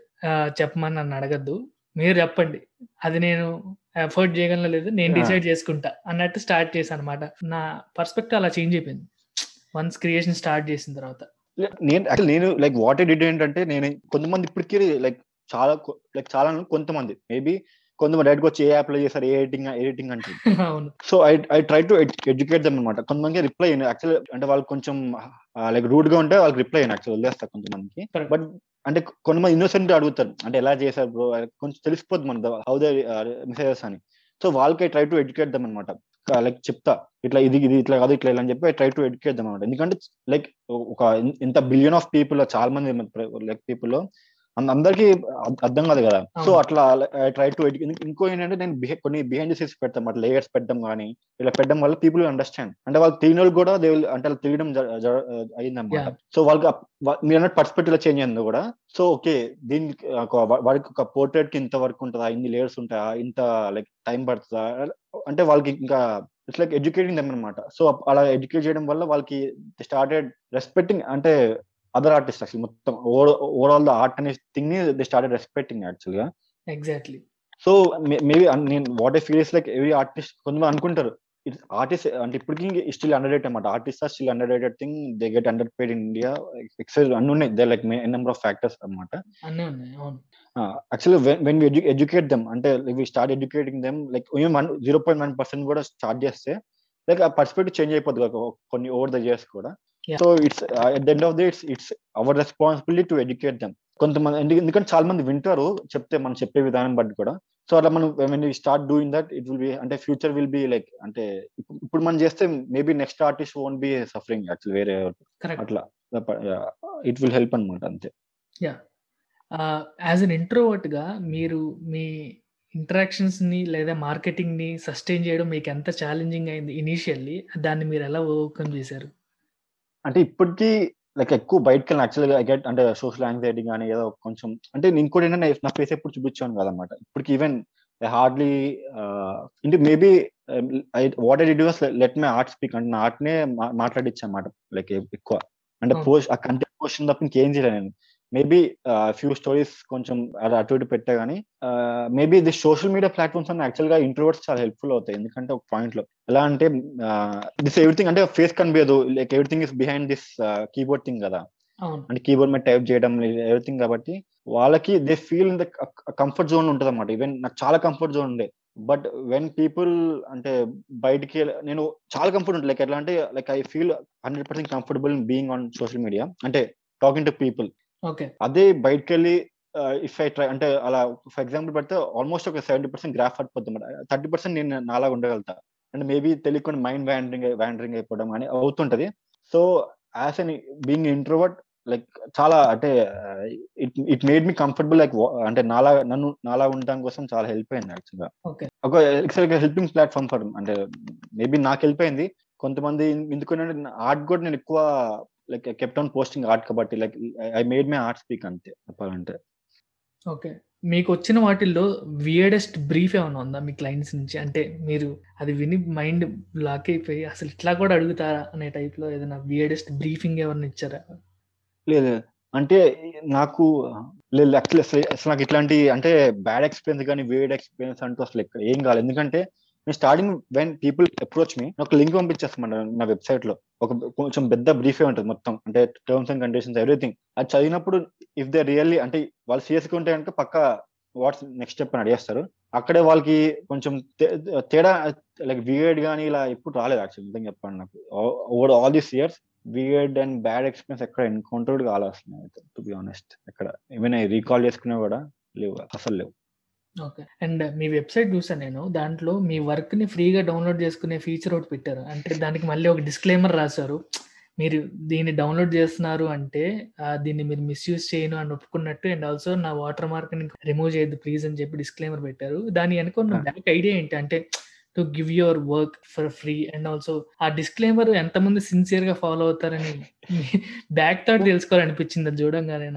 చెప్పమని నన్ను అడగద్దు. మీరు చెప్పండి. అది నేను ఎఫర్ట్ చేయగలను లేదు నేను. డిసైడ్ చేసుకుంటా. అన్నట్టు స్టార్ట్ చేశాను అనమాట నా పర్స్పెక్టివ్ అలా చేంజ్ అయిపోయింది. వన్స్ క్రియేషన్ స్టార్ట్ చేసిన తర్వాత. నేను నేను లైక్ వాట్ ఐ డిడ్ ఏంటంటే నేను కొంతమంది ఇప్పటికీ లైక్ చాలా లైక్ చాలా కొంతమంది మేబీ కొంతమంది డైరెక్ట్ వచ్చి ఏ యాప్లో చేస్తారు ఏ ఎడిటింగ్ ఎడిటింగ్ అంటే అవును. So I I try to educate them అనమాట కొంతమందికి రిప్లై అయ్యాను యాక్చువల్ అంటే వాళ్ళు కొంచెం లైక్ రూడ్గా ఉంటే వాళ్ళకి రిప్లై అయ్యాను యాక్చువల్ వదిలేస్తా కొంతమందికి. బట్ అంటే కొంతమంది ఇన్నోసెంట్ అడుగుతారు. అంటే ఎలా చేశారు బ్రో కొంచెం తెలిసిపోద్ది మన హౌ ద మెసేజెస్ అని. సో వాళ్ళకి ట్రై టు ఎడ్యుకేట్ దమ్ అనమాట లైక్ చెప్తా. ఇట్లా ఇది ఇది ఇట్లా కాదు ఇట్లా ఇలా అని చెప్పి ట్రై టు ఎడ్యుకేట్ దమ్ అనమాట ఎందుకంటే లైక్ ఒక ఇంత బిలియన్ ఆఫ్ పీపుల్ చాలా మంది లైక్ పీపుల్ అందరికి అర్థం కాదు కదా. సో. అట్లా ట్రై టు ఇంకో ఏంటంటే నేను కొన్ని బిహైండ్ సీన్స్ పెడతాం అట్లా లేయర్స్ పెట్టడం కానీ ఇలా పెట్టడం వల్ల పీపుల్ అండర్స్టాండ్ అంటే వాళ్ళు వాళ్ళు కూడా will- అంటే వాళ్ళు తెలియడం అయిందన్నమాట. సో వాళ్ళకి మీరు అన్నట్టు పర్స్పెక్టివ్ చేంజ్ అయింది కూడా. సో ఓకే దీనికి వాడికి ఒక పోర్ట్రేట్కి ఇంత వర్క్ ఉంటుందా? ఇన్ని లేయర్స్ ఉంటాయా? ఇంత లైక్ టైం పడుతుందా? అంటే వాళ్ళకి ఇంకా ఇట్స్ లైక్ ఎడ్యుకేటింగ్ దమ్ అనమాట సో అలా ఎడ్యుకేట్ చేయడం వల్ల వాళ్ళకి స్టార్టెడ్ రెస్పెక్టింగ్ అంటే అదర్ ఆర్టిస్ట్ అసలు మొత్తం ఓవరాల్ ద ఆర్ట్ అనే థింగ్ని దే స్టార్టెడ్ రెస్పెక్టింగ్ యాక్చువల్గా ఎగ్జాక్ట్లీ సో మేబీ నేను what I feel like every artist కొంతమంది అనుకుంటారు ఆర్టిస్ట్ అంటే ఇప్పటికీ స్టిల్ అండర్ రేట్ అనమాట artist are still underrated thing they get underpaid in India excise అన్ని ఉన్నాయి they like number of factors అనమాట అన్నీ ఉన్నాయి అవును. Actually when we educate them అంటే we start educating them like one zero point one percent కూడా స్టార్ట్ చేస్తే లైక్ ఆ పర్స్పెక్టివ్ చేంజ్ అయిపోతుంది కదా కొన్ని ఓవర్ ద ఇయర్స్ కూడా. Yeah. So it's the end of the it's it's our responsibility to educate them కొంతమంది ఎందు- ఎందుకంటే చాలా మంది వింటారు చెప్తే మనం చెప్పే విధానం బట్టి కూడా. సో అట్లా మనం when start doing that it will be అంటే ఫ్యూచర్ విల్ బి లైక్ అంటే ఇప్పుడు మనం చేస్తే maybe next artist won't be suffering actual వేరే అట్లా ఇట్ విల్ హెల్ప్ అనమాట అంతే. యాజ్ అన్ ఇంట్రోవర్ట్గా మీరు మీ ఇంటరాక్షన్స్ని లేదా మార్కెటింగ్ని సస్టైన్ చేయడం మీకు ఎంత ఛాలెంజింగ్ అయింది ఇనీషియల్లీ దాన్ని మీరు ఎలా ఓవర్కమ్ చేశారు? అంటే ఇప్పటికీ లైక్ ఎక్కువ బయటకి వెళ్ళిన యాక్చువల్గా గెట్ అంటే సోషల్ యాంగ్జైటీ కానీ ఏదో కొంచెం అంటే నేను ఇంకోటి ఏంటంటే నా ఫేస్ ఎప్పుడు చూపించాను కదనమాట. ఇప్పటికి ఈవెన్ హార్డ్లీ అంటే maybe what I did let my art speak అంటే నా ఆర్ట్ నే మాట్లాడిచ్చా అనమాట లైక్ ఎక్కువ. అంటే Oh. పోస్ట్ ఆ కంటెంట్ పోస్ట్ తప్ప ఇంకేం చేయలేదు నేను. మేబీ ఫ్యూ స్టోరీస్ కొంచెం అలా అటు ఇటు పెట్టా కానీ maybe the social media platforms అన్న యాక్చువల్గా ఇంట్రోవర్ట్స్ చాలా హెల్ప్ఫుల్ అవుతాయి. ఎందుకంటే ఒక పాయింట్లో ఎలా అంటే దిస్ ఎవ్రీథింగ్ అంటే ఫేస్ కనిపించదు. Like everything is behind this keyboard thing కదా. అంటే కీబోర్డ్ మీద టైప్ చేయడం ఎవ్రీథింగ్ కాబట్టి వాళ్ళకి they feel in the comfort zone ఉంటుంది అనమాట ఈవెన్ నాకు చాలా కంఫర్ట్ జోన్ ఉండే. బట్ వెన్ పీపుల్ అంటే బయటికి నేను చాలా కంఫర్ట్ ఉంటుంది లైక్ ఎట్లా అంటే like I feel hundred percent comfortable being on social media అంటే టాకింగ్ టు పీపుల్ అదే బయటకు వెళ్ళి ఇఫ్ ఐ ట్రై అంటే అలా ఫర్ ఎగ్జాంపుల్ పెడితే ఆల్మోస్ట్ ఒక సెవెంటీ పర్సెంట్ గ్రాఫ్ పడిపోతుంది థర్టీ పర్సెంట్ నేను నాలా ఉండగలుగుతా. అంటే మేబీ తెలియకుండా మైండ్ వ్యాండరింగ్ వ్యాండరింగ్ అయిపోవడం కానీ అవుతుంటది. So as an being introvert like చాలా అంటే it it made me comfortable like అంటే నాలా నన్ను నాలా ఉండడం కోసం చాలా హెల్ప్ అయింది యాక్చువల్గా ఓకే. ఒక హెల్పింగ్ ప్లాట్ఫామ్ ఫర్ అంటే మేబీ నాకు హెల్ప్ అయింది. కొంతమంది ఎందుకంటే ఆర్ట్ కూడా నేను ఎక్కువ like kept on posting art కాబట్టి like I made my art speak అంతే చెప్పాలంటే. ఓకే. మీకు వచ్చిన వాటిల్లో వియర్డెస్ట్ బ్రీఫ్ ఏమైనా ఉందా మీ క్లయింట్స్ నుంచి? అంటే మీరు అది విని మైండ్ లాక్ అయిపోయి అసలు ఇట్లా కూడా అడుగుతారా అనే type లో ఏదైనా వియర్డెస్ట్ బ్రీఫింగ్ ఎవరిని ఇచ్చారా? లేదు అంటే నాకు లేదు అసలు అసలు నాకు ఇట్లాంటి అంటే బ్యాడ్ ఎక్స్పీరియన్స్ కానీ వేడ్ ఎక్స్పీరియన్స్ అంటూ అసలు ఏం కాలేదు. ఎందుకంటే నేను starting when people approach me ఒక లింక్ పంపించేస్తామంట నా వెబ్సైట్లో. ఒక కొంచెం పెద్ద బ్రీఫే ఉంటుంది మొత్తం. అంటే టర్మ్స్ అండ్ కండిషన్స్ ఎవ్రీథింగ్ అది చదివినప్పుడు ఇఫ్ దే రియల్లీ అంటే వాళ్ళు సీరియస్గా ఉంటే కనుక పక్క వాట్స్ నెక్స్ట్ స్టెప్ అని అడిగేస్తారు. అక్కడే వాళ్ళకి కొంచెం తేడా లైక్ వియర్డ్ కానీ ఇలా ఎప్పుడు రాలేదు యాక్చువల్ నిజంగా చెప్పండి నాకు. Over all these years weird and bad experience ఎక్కడ ఎన్కౌంటర్డ్ కావాల్సిన టు బి ఆనెస్ట్ ఎక్కడ ఈవెన్ రీకాల్ చేసుకున్నా కూడా లేవు అసలు లేవు. ఓకే. అండ్ మీ వెబ్సైట్ చూసాను నేను. దాంట్లో మీ వర్క్ని ఫ్రీగా డౌన్లోడ్ చేసుకునే ఫీచర్ ఒకటి పెట్టారు. అంటే దానికి మళ్ళీ ఒక డిస్క్లైమర్ రాశారు. మీరు దీన్ని డౌన్లోడ్ చేస్తున్నారు అంటే దీన్ని మీరు మిస్యూజ్ చేయను అని ఒప్పుకున్నట్టు అండ్ ఆల్సో నా వాటర్ మార్క్ని రిమూవ్ చేయొద్దు ప్లీజ్ అని చెప్పి డిస్క్లైమర్ పెట్టారు. దాని Ah. బ్యాక్ ఐడియా ఏంటి అంటే to give your work for free and also ఆ డిస్క్లైమర్ ఎంతమంది సిన్సియర్గా ఫాలో అవుతారని బ్యాక్ థాట్ తెలుసుకోవాలనిపించింది అది చూడంగానే.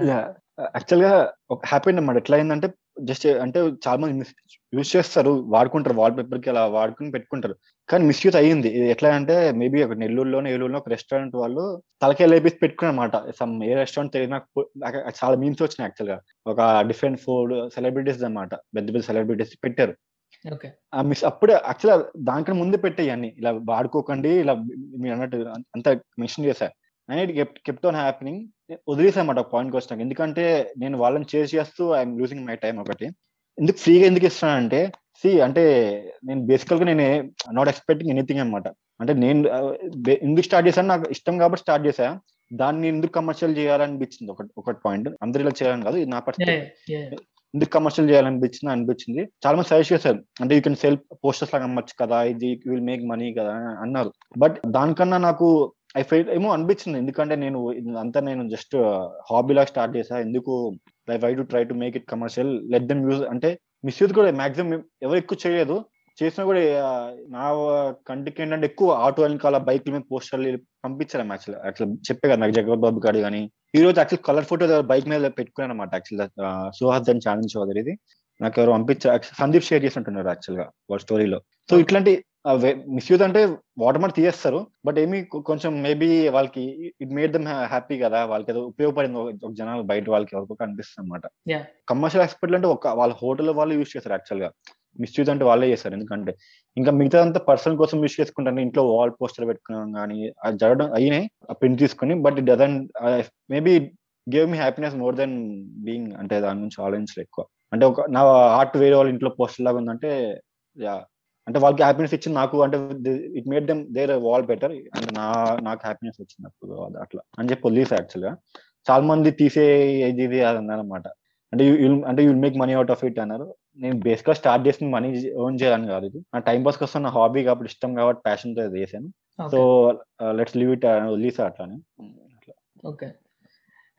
యాక్చువల్గా ఒక హ్యాపీ అన్నమాట ఎట్లా అయిందంటే జస్ట్ అంటే చాలా మంది యూజ్ చేస్తారు వాడుకుంటారు వాల్ పేపర్కి అలా వాడుకుని పెట్టుకుంటారు. కానీ మిస్యూజ్ అయ్యింది. ఎట్లా అంటే మేబీ ఒక నెల్లూరులోనే ఏలూరులో ఒక రెస్టారెంట్ వాళ్ళు తలకే లేపేసి పెట్టుకున్నమాట సమ్ ఏ రెస్టారెంట్ తెలియదు నాకు చాలా మీమ్స్ వచ్చినాయి యాక్చువల్గా. ఒక డిఫరెంట్ ఫుడ్ సెలబ్రిటీస్ అన్నమాట. పెద్ద పెద్ద సెలబ్రిటీస్ పెట్టారు. మిస్ అప్పుడే యాక్చువల్ దానికన్నా ముందే పెట్టాయి అన్ని. ఇలా వాడుకోకండి ఇలా మీరు అన్నట్టు అంతా మెన్షన్ చేశారు and it kept kept on happening వదిలేసామాట point వచ్చినాక. ఎందుకంటే నేను వాళ్ళని చేసి చేస్తూ ఐఎమ్ లూజింగ్ మై టైం ఒకటి. ఎందుకు ఫ్రీగా ఎందుకు ఇస్తున్నానంటే సి అంటే నేను బేసికల్గా నేను నాట్ ఎక్స్పెక్టింగ్ ఎనీథింగ్ అనమాట అంటే నేను ఎందుకు స్టార్ట్ చేశాను? నాకు ఇష్టం కాబట్టి స్టార్ట్ చేశా. దాన్ని ఎందుకు కమర్షియల్ చేయాలనిపించింది? ఒక ఒక పాయింట్ అందరు ఇలా చేయాలని కాదు ఇది నా పర్స్పెక్టివ్ ఎందుకు కమర్షియల్ చేయాలనిపించింది? అనిపించింది. చాలా మంది సజెస్ట్ చేశారు. అంటే యూ కెన్ సెల్ పోస్టర్స్ లాగా అమ్మచ్చు కదా ఇది విల్ మేక్ మనీ కదా అని అన్నారు. బట్ దానికన్నా నాకు ఐ ఫైల్ ఏమో అనిపించింది. ఎందుకంటే నేను అంతా నేను జస్ట్ హాబీ లాగా స్టార్ట్ చేసా. ఎందుకు? Like I to try to make it commercial let them use అంటే మిస్యూజ్ కూడా మాక్సిమం ఎవరు ఎక్కువ చేయలేదు. చేసినా కూడా ఆ, నా కంటికి ఏంటంటే ఎక్కువ ఆటో వెనకాల బైక్ మీద పోస్టర్లు పంపించారు యాక్చువల్ అట్లా చెప్పే కదా నాకు జగవత్ బాబు గారు కానీ ఈ రోజు యాక్చువల్ కలర్ ఫోటో బైక్ మీద పెట్టుకున్నాను అనమాట యాక్చువల్ సుహాస్ ఛాలెంజ్ చౌదరి ఇది నాకు ఎవరు పంపించారు సందీప్ షేర్ చేసినట్టున్నారు యాక్చువల్గా వాళ్ళ స్టోరీలో సో ఇట్లాంటి మిస్యూజ్ అంటే వాటర్ తీయేస్తారు బట్ ఏమి కొంచెం మేబీ వాళ్ళకి ఇట్ మేడ్ దమ్ హ్యాపీ కదా వాళ్ళకి ఏదో ఉపయోగపడింది ఒక- జనాలు బయట వాళ్ళకి ఎవరికో అనిపిస్తుంది అనమాట. కమర్షియల్ ఎక్స్పర్ట్ అంటే ఒక వాళ్ళ హోటల్ వాళ్ళు యూస్ చేస్తారు యాక్చువల్గా మిస్యూజ్ అంటే వాళ్ళే చేస్తారు ఎందుకంటే ఇంకా మిగతా అంతా పర్సనల్ కోసం యూస్ చేసుకుంటారు ఇంట్లో వాల్ పోస్టర్ పెట్టుకున్నాం కానీ అది జరగడం అయినాయి ఆ ప్రింట్ తీసుకుని but it doesn't maybe gave me happiness more than being అంటే దాని నుంచి ఆలోచించలేదు ఎక్కువ అంటే ఒక నా ఆర్ట్ వేరే వాళ్ళ ఇంట్లో పోస్టర్ లాగా ఉందంటే యా అంటే వాళ్ళకి హ్యాపీనెస్ ఇచ్చింది నాకు అంటే it made them their wall better అంటే నా నాకు హ్యాపీనెస్ వచ్చింది అప్పుడు అట్లా. అని చెప్పి వదిలేసా యాక్చువల్గా చాలా మంది తీసే ఇది ఇది అది అన్నమాట అంటే అంటే you'll make money out of it అన్నారు. నేను బేస్గా స్టార్ట్ చేసిన మనీ ఎర్న్ చేయాలని కాదు ఇది. నా టైం పాస్ కోసం నా హాబీ కాబట్టి ఇష్టం కాబట్టి ప్యాషన్తో చేశాను. సో లెట్స్ లీవ్ ఇట్ వదిలేసా అట్లానే. అట్లా. ఓకే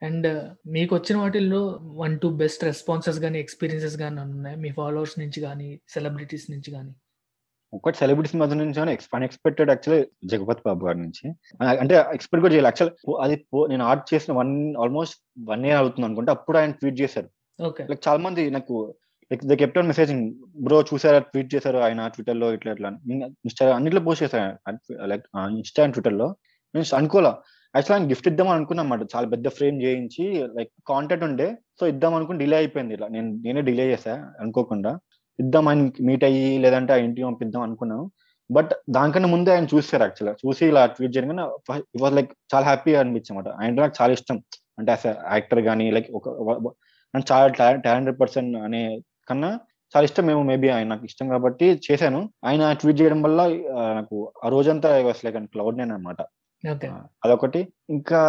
అండ్ మీకు వచ్చిన వాటిల్లో వన్ టూ బెస్ట్ రెస్పాన్సెస్ కానీ ఎక్స్పీరియన్సెస్ కానీ ఉన్నాయి. మీ ఫాలోవర్స్ నుంచి కానీ సెలబ్రిటీస్ నుంచి కానీ ఒకటి సెలబ్రిటీస్ మధ్య నుంచి అన్ఎక్స్పెక్టెడ్ యాక్చువల్లీ జగపతి బాబు గారి నుంచి. అంటే ఎక్స్పెక్ట్ కూడా చేయాలి. యాక్చువల్ అది నేను ఆర్ట్ చేసిన వన్ ఆల్మోస్ట్ వన్ ఇయర్ అవుతుంది అనుకుంటే. అప్పుడు ఆయన ట్వీట్ చేశారు. లైక్ చాలా మంది నాకు like the captain messaging bro చూసారా? ట్వీట్ చేశారు ఆయన ట్విట్టర్లో ఇట్లా ఇట్లా ఇన్స్టా అన్నిట్లో పోస్ట్ చేశారు లైక్ ఇన్స్టా అండ్ ట్విట్టర్లో నేను అనుకోలే. యాక్చువల్ ఆయన గిఫ్ట్ ఇద్దాం అనుకున్నా అన్నమాట. చాలా పెద్ద ఫ్రేమ్ చేయించి లైక్ కాంటాక్ట్ ఉండే. సో ఇద్దాం అనుకుని డిలే అయిపోయింది ఇలా. నేను నేనే డిలే చేశా అనుకోకుండా. ఇద్దాం ఆయన మీట్ అయ్యి లేదంటే ఆ ఇంటికి పంపిద్దాం అనుకున్నాను. బట్ దానికన్నా ముందే ఆయన చూసారు యాక్చువల్గా చూసి ఇలా ట్వీట్ చేయగానే వాజ్ లైక్ చాలా హ్యాపీగా అనిపించమాట ఆయన నాకు చాలా ఇష్టం. అంటే యాక్టర్ కానీ లైక్ ఒక చాలా టాలెంటెడ్ పర్సన్ అనే కన్నా చాలా ఇష్టం మేము మేబీ ఆయన నాకు ఇష్టం కాబట్టి చేశాను. ఆయన ట్వీట్ చేయడం వల్ల నాకు ఆ రోజంతా వాస్ లైక్ క్లౌడ్ నేను అనమాట అదొకటి. ఇంకా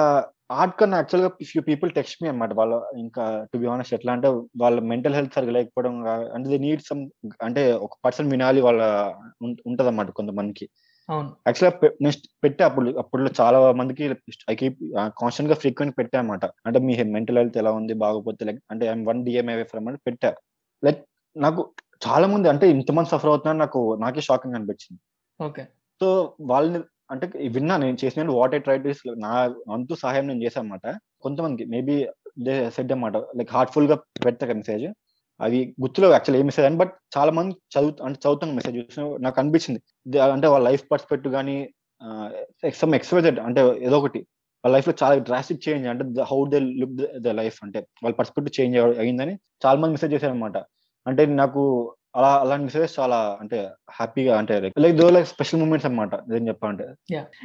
ఆర్ట్ కన్నా యాక్చువల్గా ఫ్యూ పీపుల్ టెక్స్ట్ మీ అనమాట వాళ్ళ ఇంకా టు బి ఆనెస్ట్ ఎట్లా అంటే వాళ్ళ మెంటల్ హెల్త్ సరిగా లేకపోవడం అంటే దే నీడ్ సమ్ అంటే ఒక పర్సన్ వినాలి వాళ్ళ ఉంటది అన్నమాట కొంతమందికి. యాక్చువల్గా నెక్స్ట్ పెట్టే అప్పుడు అప్పుడు చాలా మందికి ఐ కీప్ కాన్స్టెంట్గా ఫ్రీక్వెంట్ పెట్టా అనమాట అంటే మీ మెంటల్ హెల్త్ ఎలా ఉంది బాగోపోతే లైక్ అంటే I'm one DM away from అంటే పెట్టా. లైక్ నాకు చాలా మంది అంటే ఇంతమంది సఫర్ అవుతున్నారు నాకు నాకే షాకింగ్ అనిపించింది. ఓకే. సో వాళ్ళని అంటే విన్నా నేను చేసిన వాట్ ఐ ట్రై టు నా అంతు సహాయం నేను చేశాను అనమాట కొంతమందికి మేబీ సెట్ అనమాట లైక్ హార్ట్ఫుల్గా పెడతా మెసేజ్ అది గుర్తులో యాక్చువల్ ఏ మెసేజ్ అని బట్ చాలా మంది చదువు అంటే చదువుతాం మెసేజ్ చూసిన నాకు అనిపించింది. అంటే వాళ్ళ లైఫ్ పర్స్పెక్టివ్ కానీ సమ్ ఎక్స్పెక్టెడ్ అంటే ఏదో ఒకటి. వాళ్ళ లైఫ్లో చాలా డ్రాస్టిక్ చేంజ్ అంటే how they look the life అంటే వాళ్ళ పర్స్పెక్టివ్ చేంజ్ అయిందని చాలా మంది మెసేజ్ చేశారు అనమాట అంటే నాకు అలా అలాంటి మెసేజెస్ చాలా అంటే హ్యాపీగా అంటే like though like special moments అనమాట ఏం చెప్పాలంటే.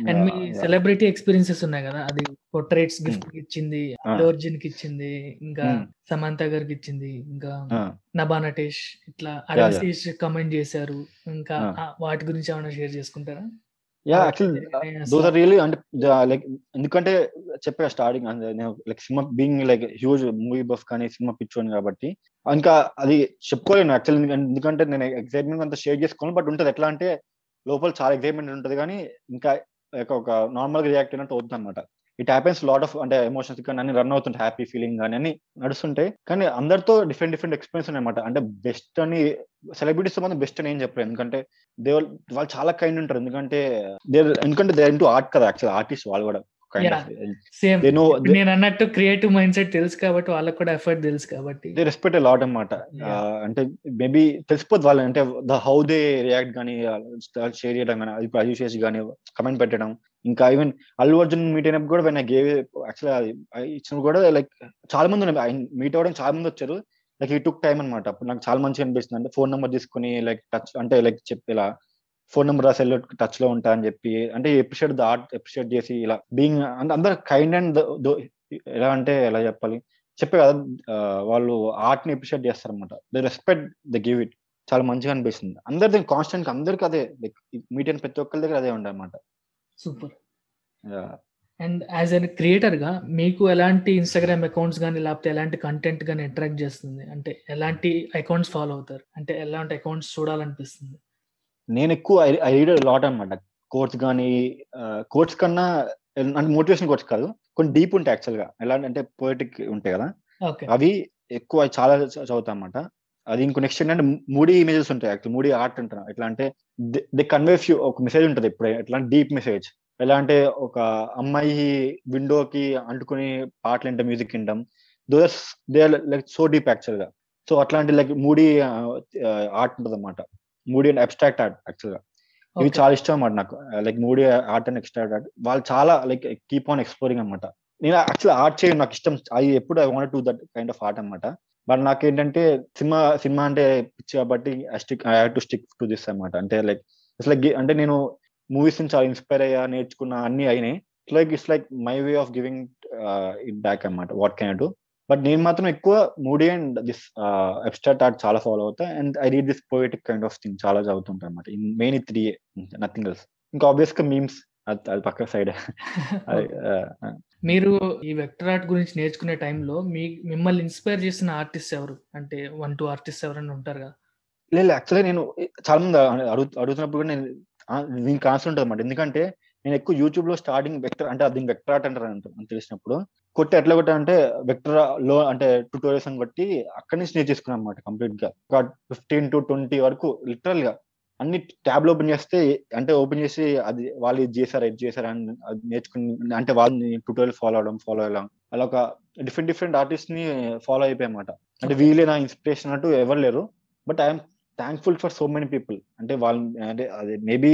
అండ్ మీ సెలబ్రిటీ ఎక్స్పీరియన్సెస్ ఉన్నాయి కదా అది పొట్రేట్స్ గిఫ్ట్ ఇచ్చింది Ah. అర్జున్కి ఇచ్చింది ఇంకా Hmm. సమంత గారికి ఇచ్చింది ఇంకా ఆ, నభా నటేష్ ఇట్లా. అరవిశేష్ కమెంట్ చేశారు ఇంకా Ah. వాటి గురించి ఏమైనా షేర్ చేసుకుంటారా yeah actual. Those are really అంటే లైక్ ఎందుకంటే చెప్పా స్టార్టింగ్ నేను like cinema being like huge movie buff కానీ సినిమా పిచ్చోని కాబట్టి. ఇంకా అది చెప్పుకోలేను యాక్చువల్ ఎందుకంటే నేను ఎక్సైట్మెంట్ అంతా షేర్ చేసుకోను. బట్ ఉంటది ఎట్లా అంటే లోపల చాలా ఎక్సైట్మెంట్ ఉంటది కానీ ఇంకా ఒక నార్మల్గా రియాక్ట్ అయినట్టు అవుతుంది అనమాట ఇట్ హ్యాపెన్స్ లాట్ ఆఫ్ అంటే ఎమోషన్స్ కానీ అన్ని రన్ అవుతుంటాయి హ్యాపీ ఫీలింగ్ కానీ అన్ని నడుస్తుంటాయి కానీ అందరితో డిఫరెంట్ డిఫరెంట్ ఎక్స్పీరియన్స్ అనమాట అంటే బెస్ట్ అని సెలబ్రిటీస్ మనం బెస్ట్ అని ఏం చెప్పలేదు ఎందుకంటే దే వాళ్ళు చాలా కైండ్ ఉంటారు. ఎందుకంటే దే ఎందుకంటే దే ఇంటూ ఆర్ట్ కదా యాక్చువల్ ఆర్టిస్ట్ వాళ్ళు కూడా నేను అన్నట్టు క్రియేటివ్ మైండ్ సెట్ తెలుసు కాబట్టి వాళ్ళకి కూడా ఎఫర్ట్ తెలుసు కాబట్టి. దే రెస్పెక్ట్ లాట్ అనమాట. అంటే మేబీ తెలిసిపోద్ది వాళ్ళు అంటే ద హౌ దే రియాక్ట్ కానీ షేర్ చేయడం కానీ అది ప్రజెస్ చేసి కానీ కమెంట్ పెట్టడం. ఇంకా ఈవెన్ అల్లు అర్జున్ మీట్ అయినప్పుడు కూడా వెన్ గేవ్ యాక్చువల్గా ఇచ్చినప్పుడు కూడా లైక్ చాలా మంది మీట్ అవ్వడం చాలా మంది వచ్చారు. లైక్ ఈ టుక్ టైం అనమాట అప్పుడు నాకు చాలా మంచిగా అనిపిస్తుంది. అంటే ఫోన్ నెంబర్ తీసుకుని లైక్ టచ్ అంటే లైక్ చెప్పి ఇలా ఫోన్ నెంబర్ రాసి టచ్లో ఉంటా అని చెప్పి అంటే ఎప్రిషియేట్ ద ఆర్ట్ ఎప్రిషియేట్ చేసి ఇలా బీయింగ్ అంటే అందరు కైండ్ అండ్ ఎలా అంటే ఎలా చెప్పాలి? చెప్పే కదా వాళ్ళు ఆర్ట్ని ఎప్రిషియేట్ చేస్తారు అనమాట the respect the give it చాలా మంచిగా అనిపిస్తుంది. అందరి కాన్స్టెంట్ అందరికి అదే లైక్ మీట్ అయిన ప్రతి ఒక్కరి దగ్గర అదే ఉండే సూపర్ అండ్ యాజ్ ఎన్ క్రియేటర్‌గా మీకు ఎలాంటి ఇన్‌స్టాగ్రామ్ అకౌంట్స్ గాని, లేకపోతే ఎలాంటి కంటెంట్ గాని అట్రాక్ట్ చేస్తుంది? అంటే ఎలాంటి అకౌంట్స్ ఫాలో అవుతారు? అంటే ఎలాంటి అకౌంట్స్ చూడాలనిపిస్తుంది? నేనెక్కువ ఐ ఐ రీడ్ లాట్ అనమాట. కోట్స్ గాని ఆహ్, కోట్స్ కన్నా అంటే మోటివేషన్ కోట్స్ కాదు. కొన్ని డీప్ ఉంటాయి యాక్చువల్‌గా. ఎలా అంటే పొయెటిక్ ఉంటాయి! ఓకే. అవి ఎక్కువ చాలా చదువుతా అనమాట. అది ఇంకో నెక్స్ట్ ఏంటంటే మూడీ ఇమేజెస్ ఉంటాయి యాక్చువల్లీ. మూడీ ఆర్ట్ అంటారు. ఎట్లా అంటే దే కన్వే ఫ్యూ ఒక మెసేజ్ ఉంటది ఎప్పుడే ఎట్లా డీప్ మెసేజ్. ఎలా అంటే ఒక అమ్మాయి విండోకి అంటుకొని పాటలింటం, మ్యూజిక్ వినడం. Those they are like so deep యాక్చువల్‌గా. సో అట్లాంటి లైక్ మూడీ ఆర్ట్ ఉంటదన్నమాట. మూడీ అండ్ అబ్స్ట్రాక్ట్ ఆర్ట్ యాక్చువల్‌గా. ఇవి ఓకే. చాలా ఇష్టం అన్నమాట నాకు. Like moody art and abstract art. వాళ్ళు చాలా లైక్ కీప్ ఆన్ ఎక్స్‌ప్లోరింగ్ అన్నమాట. నేను యాక్చువల్లీ ఆర్ట్ చేయడం నాకిష్టం. ఐ ఎప్పుడు I wanted to that kind of art అన్నమాట. బట్ నాకేంటంటే సినిమా సినిమా అంటే పిచ్చి కాబట్టి I stick I to stick to this అన్నమాట. అంటే లైక్ ఇట్స్ లైక్ అంటే నేను మూవీస్ నుంచి చాలా ఇన్‌స్పైర్ అయ్యా, నేర్చుకున్న అన్ని అయినాయి. It's like it's like my way of giving it back అన్నమాట. What can I do? But నేను మాత్రం ఎక్కువ moody and this ah, abstract art చాలా ఫాలో అవుతా. And I read this poetic kind of thing చాలా చదువుతుంటా అన్నమాట. In main three nothing else. ఇంకా ఆబ్వియస్గా మీమ్స్ అది అది పక్క సైడే. అది! మీరు ఈ వెక్టర్ ఆర్ట్ గురించి నేర్చుకునే టైంలో మీ మిమ్మల్ని ఇన్‌స్పైర్ చేసిన ఆర్టిస్ట్ ఎవరు? అంటే 1, 2 ఆర్టిస్ట్స్ ఎవరైనా ఉంటారు గదా! లేదు. యాక్చువల్‌గా నేను చాలా మంది అడుగు అడుగుతున్నప్పుడు కూడా నేను దీనికి ఆన్సర్ ఉంటదన్నమాట. ఎందుకంటే నేను ఎక్కువ యూట్యూబ్‌లో స్టార్టింగ్ వెక్టర్ అంటే దీన్ని వెక్టర్ ఆర్ట్ అంటారు అని తెలిసినప్పుడు కొట్టి ఎట్లా కొట్టానంటే వెక్టర్లో అంటే ట్యుటోరియల్స్ అని కొట్టి అక్కడి నుంచి నేర్చేసుకున్నాను అన్నమాట కంప్లీట్‌గా. ఒక 15-20 వరకు లిటరల్‌గా అన్ని ట్యాబ్‌లు ఓపెన్ చేస్తే అంటే ఓపెన్ చేసి అది వాళ్ళు ఇది చేశారు, ఇది చేశారు అని నేర్చుకుని అంటే వాళ్ళని ట్యుటోరియల్ ఫాలో అవ్వడం, ఫాలో అవ్వడం. అలా ఒక డిఫరెంట్ డిఫరెంట్ ఆర్టిస్ట్‌ని ఫాలో అయిపోయానన్నమాట. అంటే. వీళ్ళే నా ఇన్‌స్పిరేషన్ అంటూ ఎవరు లేరు. But I am thankful for so many people. అంటే వాళ్ళు అంటే అది మేబీ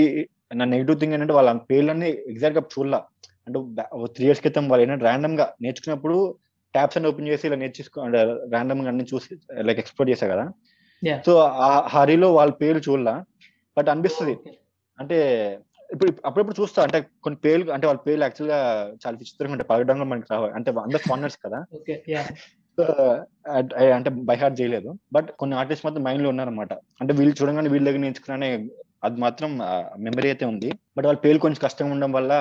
నా నెగెటివ్ థింగ్ ఏంటంటే వాళ్ళ పేర్లన్నీ ఎగ్జాక్ట్‌గా చూడలా. అంటే బ్యా ఓ 3 ఇయర్స్ క్రితం వాళ్ళు ఏంటంటే రాండమ్‌గా నేర్చుకున్నప్పుడు ట్యాబ్స్ అన్ని ఓపెన్ చేసి ఇలా నేర్చేసుకో అంటే రాండమ్‌గా అన్ని చూసి లైక్ ఎక్స్‌ప్లోర్ చేశా కదా! సో ఆ హరీలో వాళ్ళ పేర్లు చూడలా. బట్ అనిపిస్తది. అంటే ఇప్పుడు అప్పుడప్పుడు చూస్తా అంటే కొన్ని పేర్లు అంటే వాళ్ళ పేర్లు యాక్చువల్‌గా చాలా విచిత్రంగా ఉంటాయి. పలకడం కూడా మనకి రావు. అంటే అందరూ ఫారినర్స్ కదా! అట్ అంటే బై హార్ట్ చేయలేదు. బట్ కొన్ని ఆర్టిస్ట్ మాత్రం మైండ్‌లో ఉన్నారన్నమాట. అంటే వీళ్ళు చూడంగానే వీళ్ళ దగ్గర నేర్చుకున్నానే అది మాత్రం మెమరీ అయితే ఉంది. బట్ వాళ్ళ పేర్లు కొంచెం కష్టంగా ఉండడం వల్ల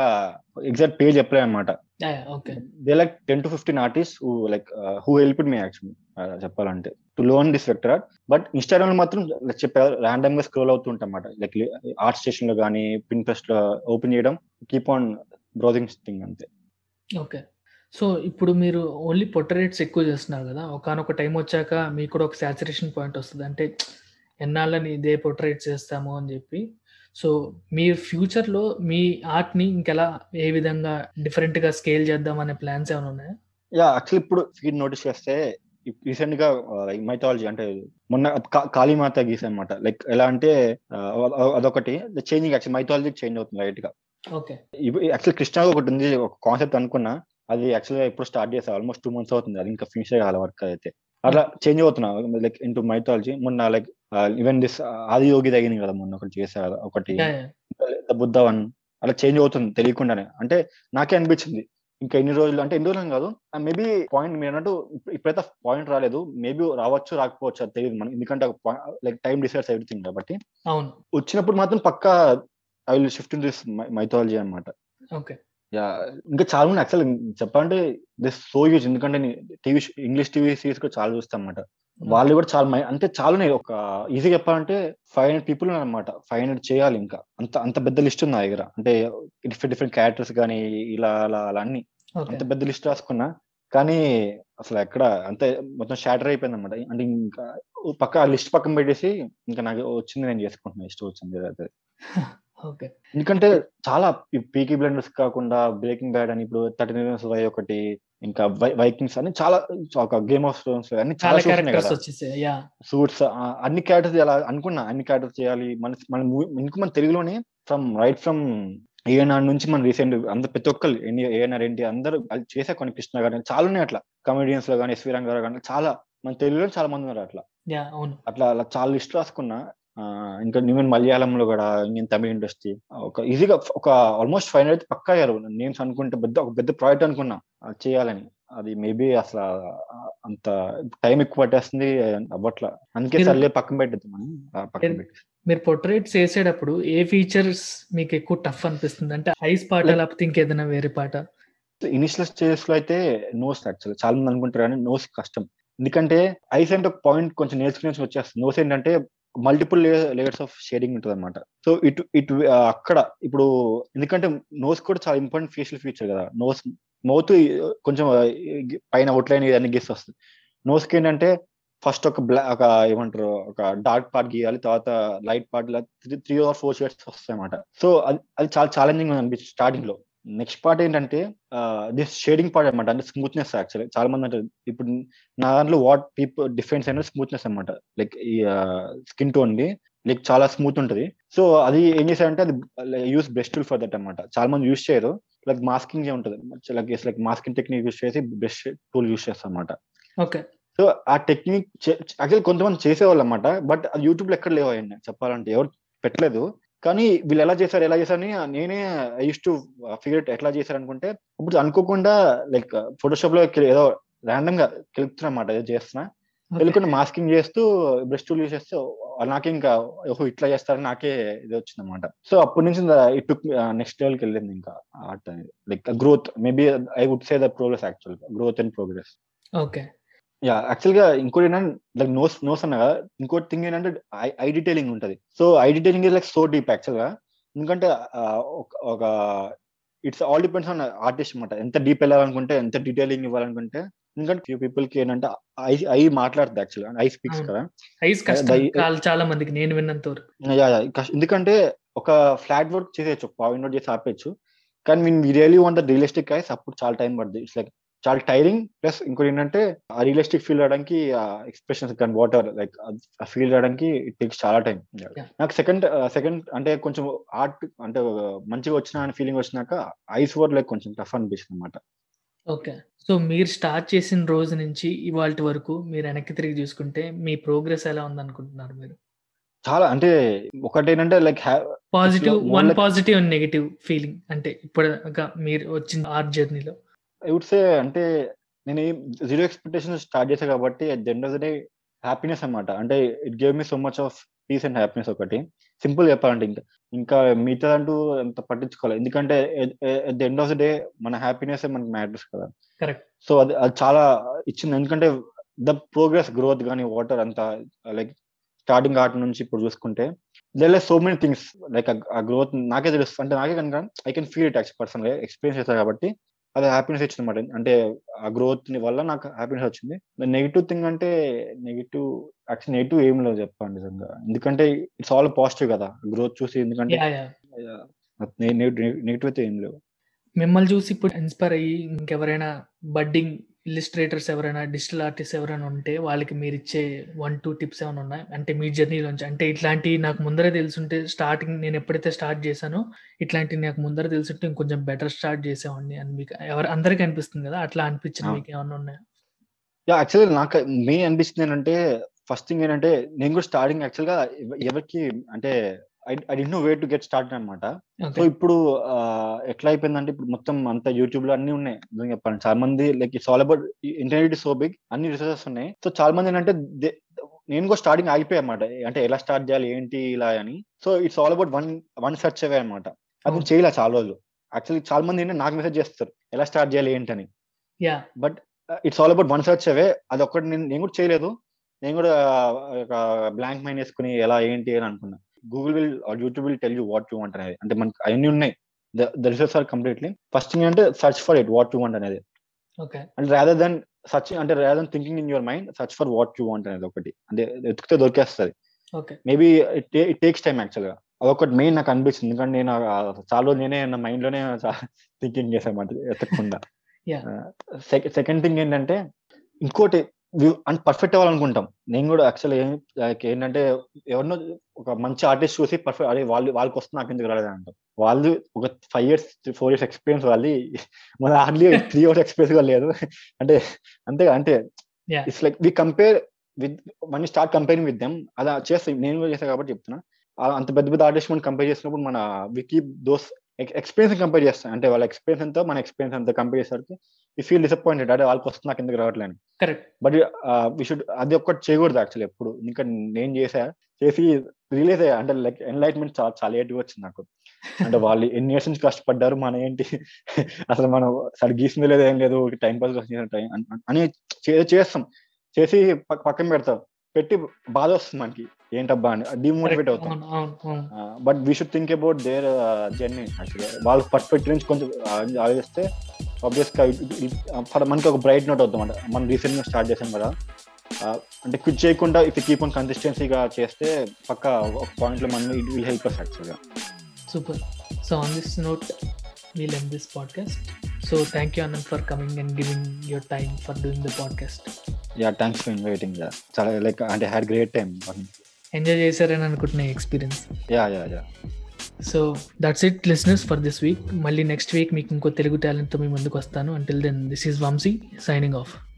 ఎగ్జాక్ట్ పేరు చెప్పలేమన్నమాట. Yeah! Okay. They like 10-15 artists who like ah, who helped me actually ah, చెప్పాలంటే. To learn this vector art. But ఇన్‌స్టాగ్రామ్‌లో మాత్రం చెప్పా రాండమ్‌గా స్క్రోల్ అవుతూ ఉంటానన్నమాట. లైక్ ఆర్ట్ స్టేషన్‌లో గాని, పింట్రెస్ట్‌లో ఓపెన్ చేయడం, కీప్ ఆన్ బ్రౌజింగ్ థింగ్ అంతే. ఓకే. సో ఇప్పుడు మీరు ఓన్లీ పోర్ట్రెయిట్స్ ఎక్కువ చేస్తున్నారు గదా! ఒకానొక టైమ్ వచ్చాక మీకు కూడా ఒక సాచురేషన్ పాయింట్ వస్తది. అంటే ఎన్నాళ్ళని ఇదే పోర్ట్రెయిట్స్ చేస్తాము అని జెప్పి. సో మీ ఫ్యూచర్‌లో మీ ఆర్ట్‌ని ఇంకెలా ఏ విధంగా డిఫరెంట్‌గా స్కేల్ చేద్దాం అనే ప్లాన్స్ ఏమైనా ఉన్నాయా? యాహ్! యాక్చువల్లీ ఇప్పుడు ఫీడ్ నోటీస్ చేస్తే రీసెంట్‌గా ఆహ్, మైథాలజీ అంటే మొన్న కాళీమాత గీసానన్నమాట. లైక్ ఎలా అంటే అదొకటి చేంజింగ్ యాక్చువల్లీ మైథాలజీ చేంజ్ అవుతుంది లైట్‌గా. ఓకే. ఇవి యాక్చువల్లీ కృష్ణ ఒకటి ఉంది. ఒక కాన్సెప్ట్ అనుకున్నా. అది యాక్చువల్‌గా ఎప్పుడో స్టార్ట్ చేశా. ఆల్‌మోస్ట్ 2 మంత్స్ అవుతుంది. అది ఇంకా ఫినిషే కాలే వర్క్ అయితే. అట్లా. చేంజ్ అవుతున్నా. Like into mythology. మొన్న లైక్ ఈవెన్ దిస్ ఆదియోగి తగింది కదా! మొన్న ఒకటి చేశా ఒకటి. బుద్ధ వన్ అలా చేంజ్ అవుతుంది తెలియకుండానే. అంటే నాకే అనిపించింది. ఇంకా ఎన్ని రోజులు అంటే ఎన్ని రోజులని కాదు. మేబీ పాయింట్ మీరన్నట్టు ఇప్ ఇప్పుడైతే పాయింట్ రాలేదు. మేబీ రావచ్చు, రాకపోవచ్చు అది తెలీదు మనకి. ఎందుకంటే లైక్ టైమ్ డిసైడ్స్ ఎవ్రీథింగ్ కాబట్టి. అవును. వచ్చినప్పుడు మాత్రం పక్కా I will shift in this mythology అన్నమాట. ఓకే. యాహ్! ఇంకా చాలా ఉన్నాయి యాక్చువల్లీ చెప్పాలంటే దిస్ సో హ్యూజ్ ఎందుకంటే నేను టీవీ ఇంగ్లీష్ టీవీ సీరీస్ కూడా చాలా చూస్తానన్నమాట. వాళ్ళు కూడా చాలా అంటే చాలా ఉన్నాయి. ఒక ఈజీగా చెప్పాలంటే 500 పీపుల్ ఉన్నారన్నమాట. 500 చేయాలి ఇంకా. అంత అంత పెద్ద లిస్ట్ ఉంది నా దగ్గర. అంటే డిఫరెంట్ డిఫరెంట్ క్యారెక్టర్స్ గాని ఇలా అలా అలా అన్ని. అంత పెద్ద లిస్ట్ రాసుకున్నా. కానీ అసలు ఎక్కడ అంతే మొత్తం షాటర్ అయిపోయిందన్నమాట. అంటే ఇంకా పక్క లిస్ట్ పక్కన పెట్టేసి ఇంకా నాకు వచ్చింది నేను చేసుకుంటున్నా. ఇష్టం వచ్చింది అదే. ఓకే. ఎందుకంటే చాలా 'పీకీ బ్లైండర్స్' కాకుండా 'బ్రేకింగ్ బ్యాడ్' అని ఇప్పుడు రీజన్స్ వై' ఒకటి ఇంకా 'వైకింగ్స్' అని చాలా ఒక 'గేమ్ ఆఫ్ థ్రోన్స్' అన్ని చాలా క్యారెక్టర్స్! వచ్చేసాయి. సూట్స్ అన్ని క్యారెక్టర్స్ అలా అనుకున్నా. అన్ని క్యారెక్టర్స్ చేయాలి. మన మన మూవీ ఇంక మన తెలుగులోనే ఫ్రమ్ రైట్ ఫ్రమ్ ఏఎన్ఆర్ నుంచి మన రీసెంట్ అందరు ప్రతి ఎన్ని ఏఎన్ఆర్ ఏంటి అందరూ అది చేసా కొన్ని కృష్ణ గాని చాలా ఉన్నాయి అట్లా. కమెడియన్స్‌లో గాని, ఎస్‌వి రంగారావు గాని చాలా మన తెలుగులో చాలా మంది ఉన్నారు అట్లా. అట్లా అలా చాలా లిస్ట్ రాసుకున్నా. ఇంకా ఈవెన్ మలయాళంలో కూడా ఇండియన్ తమిళ్ ఇండస్ట్రీ ఒక ఈజీగా ఒక ఆల్మోస్ట్ 500 అయితే పక్కా అయ్యారు. నేమ్స్ అనుకుంటే పెద్ద ఒక పెద్ద ప్రాజెక్ట్ అనుకున్నా. అది చేయాలని. అది మేబీ అసల అంత టైం ఎక్కువ పట్టేస్తుంది అవ్వట్ల. అందుకే సర్లే పక్కన పెట్టేద్దామని పక్కన మీరు పెట్టేసా. మీరు పోర్ట్రెయిట్స్ చేసేటప్పుడు ఏ ఫీచర్స్ మీకు ఎక్కువ టఫ్ అనిపిస్తుంది? అంటే ఐస్ లైక్ లేకపోతే ఇంకేదైనా వేరే పార్టా? ఇనిషియల్ స్టేజెస్లో అయితే నోస్ యాక్చువల్ చాలా మంది అనుకుంటారు కానీ నోస్ కష్టం ఎందుకంటే ఐస్ అంటే ఒక పాయింట్ కొంచెం నేర్చుకుని వచ్చేస్తుంది నోస్ ఏంటంటే మల్టిపుల్ లేయర్స్ ఆఫ్ షేడింగ్ ఉంటుంది అనమాట సో ఇటు ఇటు అక్కడ ఇప్పుడు ఎందుకంటే నోస్ కూడా చాలా ఇంపార్టెంట్ ఫేషియల్ ఫీచర్ కదా. నోస్ మౌత్ కొంచెం uh, పైన అవుట్లైన్ ఇవన్నీ గీస్ వస్తుంది. నోస్కి ఏంటంటే ఫస్ట్ ఒక బ్లాక్ ఒక ఏమంటారు ఒక డార్క్ పార్ట్ గీయాలి తర్వాత light part three or four shades వస్తాయి అన్నమాట సో అది అది చాలా ఛాలెంజింగ్ అనిపించింది స్టార్టింగ్లో. నెక్స్ట్ పార్ట్ ఏంటంటే దిస్ షేడింగ్ పార్ట్ అనమాట అంటే స్మూత్నెస్ యాక్చువల్లీ చాలా మంది అంటారు ఇప్పుడు నా దాంట్లో వాట్ పీపుల్ డిఫరెన్స్ అనేది స్మూత్నెస్ అనమాట లైక్ ఈ స్కిన్ టోన్ ది లైక్ చాలా స్మూత్ ఉంటది. సో అది ఏం చేశారంటే అది use best tool for that అనమాట చాలా మంది యూస్ చేయరు. లైక్ మాస్కింగ్ ఉంటుంది. Like like masking technique use చేసి బెస్ట్ టూల్ యూస్ చేస్తాం అనమాట ఓకే సో ఆ టెక్నిక్ యాక్చువల్ కొంతమంది చేసేవాళ్ళు అనమాట బట్ అది యూట్యూబ్లో ఎక్కడ లేవు చెప్పాలంటే. ఎవరు పెట్టలేదు. కానీ వీళ్ళు ఎలా చేశారు ఎలా చేశారని నేనే యూస్ టు ఫిగర్ ఎట్లా చేశారు అనుకుంటే ఇప్పుడు అనుకోకుండా లైక్ ఫోటోషాప్లో ఏదో ర్యాండమ్గా కెలుపుతున్నమాట ఏదో చేస్తున్నా. వెళ్ళకుండా మాస్కింగ్ చేస్తూ బ్రష్ టూల్ యూస్ చేస్తే నాకే ఇంకా ఓహో ఇట్లా చేస్తారని నాకే ఇది వచ్చింది అనమాట సో అప్పటి నుంచి ఇట్ నెక్స్ట్ లెవెల్కి వెళ్ళింది ఇంకా ఆర్ట్ అనేది. Like growth maybe I would say the progress actual growth and progress okay. Yeah యాక్చువల్గా ఇంకోటి ఏంటంటే లైక్ నోస్ నోస్ అన్న కదా ఇంకోటి థింగ్ ఏంటంటే ఐ డీటెయిలింగ్ ఉంటది. So eye detailing is like so deep యాక్చువల్గా. ఎందుకంటే ఒక- it's all depends on artist అనమాట ఎంత డీప్ వెళ్ళాలనుకుంటే ఎంత డీటెయిలింగ్ ఇవ్వాలనుకుంటే ఎందుకంటే ఫ్యూ పీపుల్కి ఏంటంటే ఐ ఐ మాట్లాడుతుంది యాక్చువల్ ఐ స్పీక్స్. కదా. ఐస్ చాలా- మందికి నేను విన్నంత వరకు. ఎందుకంటే ఒక ఫ్లాట్ వర్క్ చేసేయచ్చు పాయింట్ అవుట్ చేసి ఆపేయచ్చు. కానీ mean really want realistic eyes అప్పుడు చాలా టైం పడుతుంది ఇట్స్ లైక్ చాలా టైరింగ్ ప్లస్ ఇంకోటి ఏంటంటే ఆ రియలిస్టిక్ ఫీల్ అవడానికి ఎక్స్ప్రెషన్స్ కానీ వాటర్ లైక్ ఫీల్ అవడానికి ఇట్ టేక్స్ చాలా టైం. నాకు సెకండ్ సెకండ్ అంటే కొంచెం ఆర్ట్ అంటే మంచిగా వచ్చిన అని ఫీలింగ్ వచ్చినాక ఐస్ వర్డ్ లైక్ కొంచెం టఫ్ అనిపిస్తుంది అనమాట ఓకే సో మీరు స్టార్ట్ చేసిన రోజు నుంచి ఇవాళ వరకు మీరు వెనక్కి తిరిగి చూసుకుంటే మీ ప్రోగ్రెస్ ఎలా ఉంది అనుకుంటున్నారు మీరు? చాలా అంటే ఒకటి ఏంటంటే like positive one positive and negative feeling అంటే ఇప్పుడు మీరు వచ్చిన ఆర్ట్ జర్నీలో ఐ వుడ్ సే అంటే నేను జీరో ఎక్స్పెక్టేషన్ స్టార్ట్ చేసా కాబట్టి at the end of the day happiness అన్నమాట. అంటే it gave me so much of peace and happiness ఒకటి. సింపుల్ చెప్పాలంటే ఇంకా ఇంకా మిగతా అంటూ ఎంత పట్టించుకోవాలి ఎందుకంటే at the end of the day మన హ్యాపీనెస్ మనకి మ్యాటర్స్ కదా. సో అది అది చాలా ఇచ్చింది. ఎందుకంటే ద ప్రోగ్రెస్ గ్రోత్ కానీ వాటర్ అంతా లైక్ స్టార్టింగ్ ఆర్ట్ నుంచి ఇప్పుడు చూసుకుంటే there so many things like ఆ గ్రోత్ నాకే తెలుస్తుంది అంటే నాకే కనుక I can feel it actual person experience చేస్తాను కాబట్టి అది హ్యాపీనెస్ ఇచ్చింది అనమాట అంటే ఆ గ్రోత్ వల్ల నాకు హ్యాపీనెస్ వచ్చింది. నెగిటివ్ థింగ్ అంటే నెగిటివ్ యాక్చువల్ నెగిటివ్ ఏం లేదు చెప్పండి నిజంగా. ఎందుకంటే ఇట్స్ ఆల్ పాజిటివ్ కదా. గ్రోత్ చూసి ఎందుకంటే నెగిటివ్ అయితే ఏం లేవు. మిమ్మల్ని చూసి ఇప్పుడు ఇన్స్పైర్ అయ్యి ఇంకెవరైనా బడ్డింగ్ ఇల్లిస్ట్రేటర్స్ ఎవరైనా డిజిటల్ ఆర్టిస్ట్ ఎవరైనా ఉంటే వాళ్ళకి మీరు ఇచ్చే వన్ టూ టిప్స్ ఏమైనా ఉన్నాయి? అంటే మీ జర్నీలోంచి అంటే ఇట్లాంటి నాకు ముందరే తెలుసుంటే స్టార్టింగ్ నేను ఎప్పుడైతే స్టార్ట్ చేశానో ఇట్లాంటివి నాకు ముందర తెలుసుంటే ఇంకొంచెం బెటర్ స్టార్ట్ చేసేవాడిని అని మీకు ఎవరు అందరికీ అనిపిస్తుంది కదా? అట్లా అనిపించింది. మీకు ఏమైనా ఉన్నాయా? యా యాక్చువల్లీ నాకు మెయిన్ అనిపిస్తుంది ఏంటంటే ఫస్ట్ థింగ్ ఏంటంటే నేను కూడా స్టార్టింగ్ యాక్చువల్గా ఎవ- ఎవరికి అంటే I'd no way to get start అనమాట సో ఇప్పుడు ఎట్లా అయిపోయిందంటే ఇప్పుడు మొత్తం అంత యూట్యూబ్లో అన్ని ఉన్నాయి. చెప్పాలి. చాలా మంది like it's all about internet so big అన్ని రిసోర్సెస్ ఉన్నాయి. సో చాలా మంది ఏంటంటే నేను కూడా స్టార్టింగ్ ఆగిపోయా అనమాట అంటే ఎలా స్టార్ట్ చేయాలి ఏంటి ఇలా అని. So it's all about one one search away అనమాట అది నేను చేయలే చాలా రోజులు. యాక్చువల్లీ చాలా మంది ఏంటంటే నాకు మెసేజ్ చేస్తారు. ఎలా స్టార్ట్ చేయాలి ఏంటని. But it's all about one search away. అది ఒక్కటి నేను నేను కూడా చేయలేదు. నేను కూడా ఒక బ్లాంక్ మైండ్ వేసుకుని ఎలా ఏంటి అని అనుకున్నా. Google will YouTube will tell you what you want అనేది. అంటే మనకి అవన్నీ ఉన్నాయి. The research are completely first thing అంటే search for it what you want అనేది. ఓకే అంటే రాదర్ దెన్ సర్చ్ అంటే rather than thinking in your mind search for what you want అనేది ఒకటి. అంటే ఎతికితే దొరికేస్తుంది. మేబీ ఇట్ టేక్స్ టైం యాక్చువల్గా అదొకటి మెయిన్ నాకు అనిపిస్తుంది. ఎందుకంటే నేను చాలా రోజులు నేనే నా మైండ్లోనే థింకింగ్ చేసామాట ఎత్తకుండా. సెకండ్ థింగ్ ఏంటంటే ఇంకోటి అండ్ పర్ఫెక్ట్ అవ్వాలనుకుంటాం. నేను కూడా యాక్చువల్ ఏంటంటే ఎవరినో ఒక మంచి ఆర్టిస్ట్ చూసి పర్ఫెక్ట్ అదే వాళ్ళు వాళ్ళకి వస్తుంది నాకు ఎందుకు రాలేదు అంటాం. వాళ్ళు ఒక five years four years experience వాళ్ళది. మన హార్డ్లీ త్రీ ఇయర్స్ ఎక్స్పీరియన్స్ కూడా లేదు. అంటే అంతే అంటే. It's like we compare with మన స్టార్ట్ కంపేరింగ్ విత్ దెమ్ అలా చేస్తాం నేను కూడా చేస్తాను కాబట్టి చెప్తున్నా. అంత పెద్ద పెద్ద ఆర్టిస్ట్ మనం కంపేర్ చేసినప్పుడు మన we keep those experience compare చేస్తాం అంటే వాళ్ళ ఎక్స్పీరియన్స్ ఎంతో మన ఎక్స్పీరియన్స్ అంతా కంపేర్ చేసరికి ఈ ఫీల్ డిసప్పాయింటెడ్ అంటే వాళ్ళకి వస్తుంది నాకు ఎందుకు రావట్లేదు కరెక్ట్ బట్ వి షుడ్ అది ఒక్కటి చేయకూడదు యాక్చువల్లీ ఎప్పుడు. ఇంకా నేను చేసా చేసి రిలీజ్ అయ్యా. అంటే లైక్ ఎన్లైట్మెంట్ చాలా చాలా లేట్గా వచ్చింది నాకు. అంటే వాళ్ళు ఎన్ని ఇయర్స్ నుంచి కష్టపడ్డారు మన ఏంటి? అసలు మనం సరి గీసింది లేదు ఏం లేదు టైం పాస్ టైం అని చే- చేస్తాం. చేసి పక్క- పక్కన పెడతాం. పెట్టి బాధ వస్తుంది మనకి. ఏంటబ్బా అని. డిమోటివేట్ అవుతాం. But we should think about their journey యాక్చువల్గా వాళ్ళ పర్స్పెక్టివ్ నుంచి కొంచెం ఆలోచిస్తే ఆబ్వియస్గా మనకి ఒక బ్రైట్ నోట్ అవుతాం అంటే మనం రీసెంట్గా స్టార్ట్ చేసాం కదా. అంటే క్విట్ చేయకుండా ఇఫ్ కీప్ ఆన్ కన్సిస్టెన్సీగా చేస్తే పక్క ఒక పాయింట్లో మనం ఇట్ విల్ హెల్ప్ అస్ యాక్చువల్గా Super. So on this note, we'll end this podcast. So thank you Anand for coming and giving your time for doing the podcast. Yeah thanks for inviting చాలా లైక్ అంటే హ్యాడ్ గ్రేట్ టైం ఎంజాయ్ చేశారని అనుకుంటున్నా experience yeah yeah yeah so that's it listeners for this week మళ్ళీ నెక్స్ట్ వీక్ మీకు ఇంకో తెలుగు టాలెంట్తో మీ ముందుకు వస్తాను. Until then this is Vamshi signing off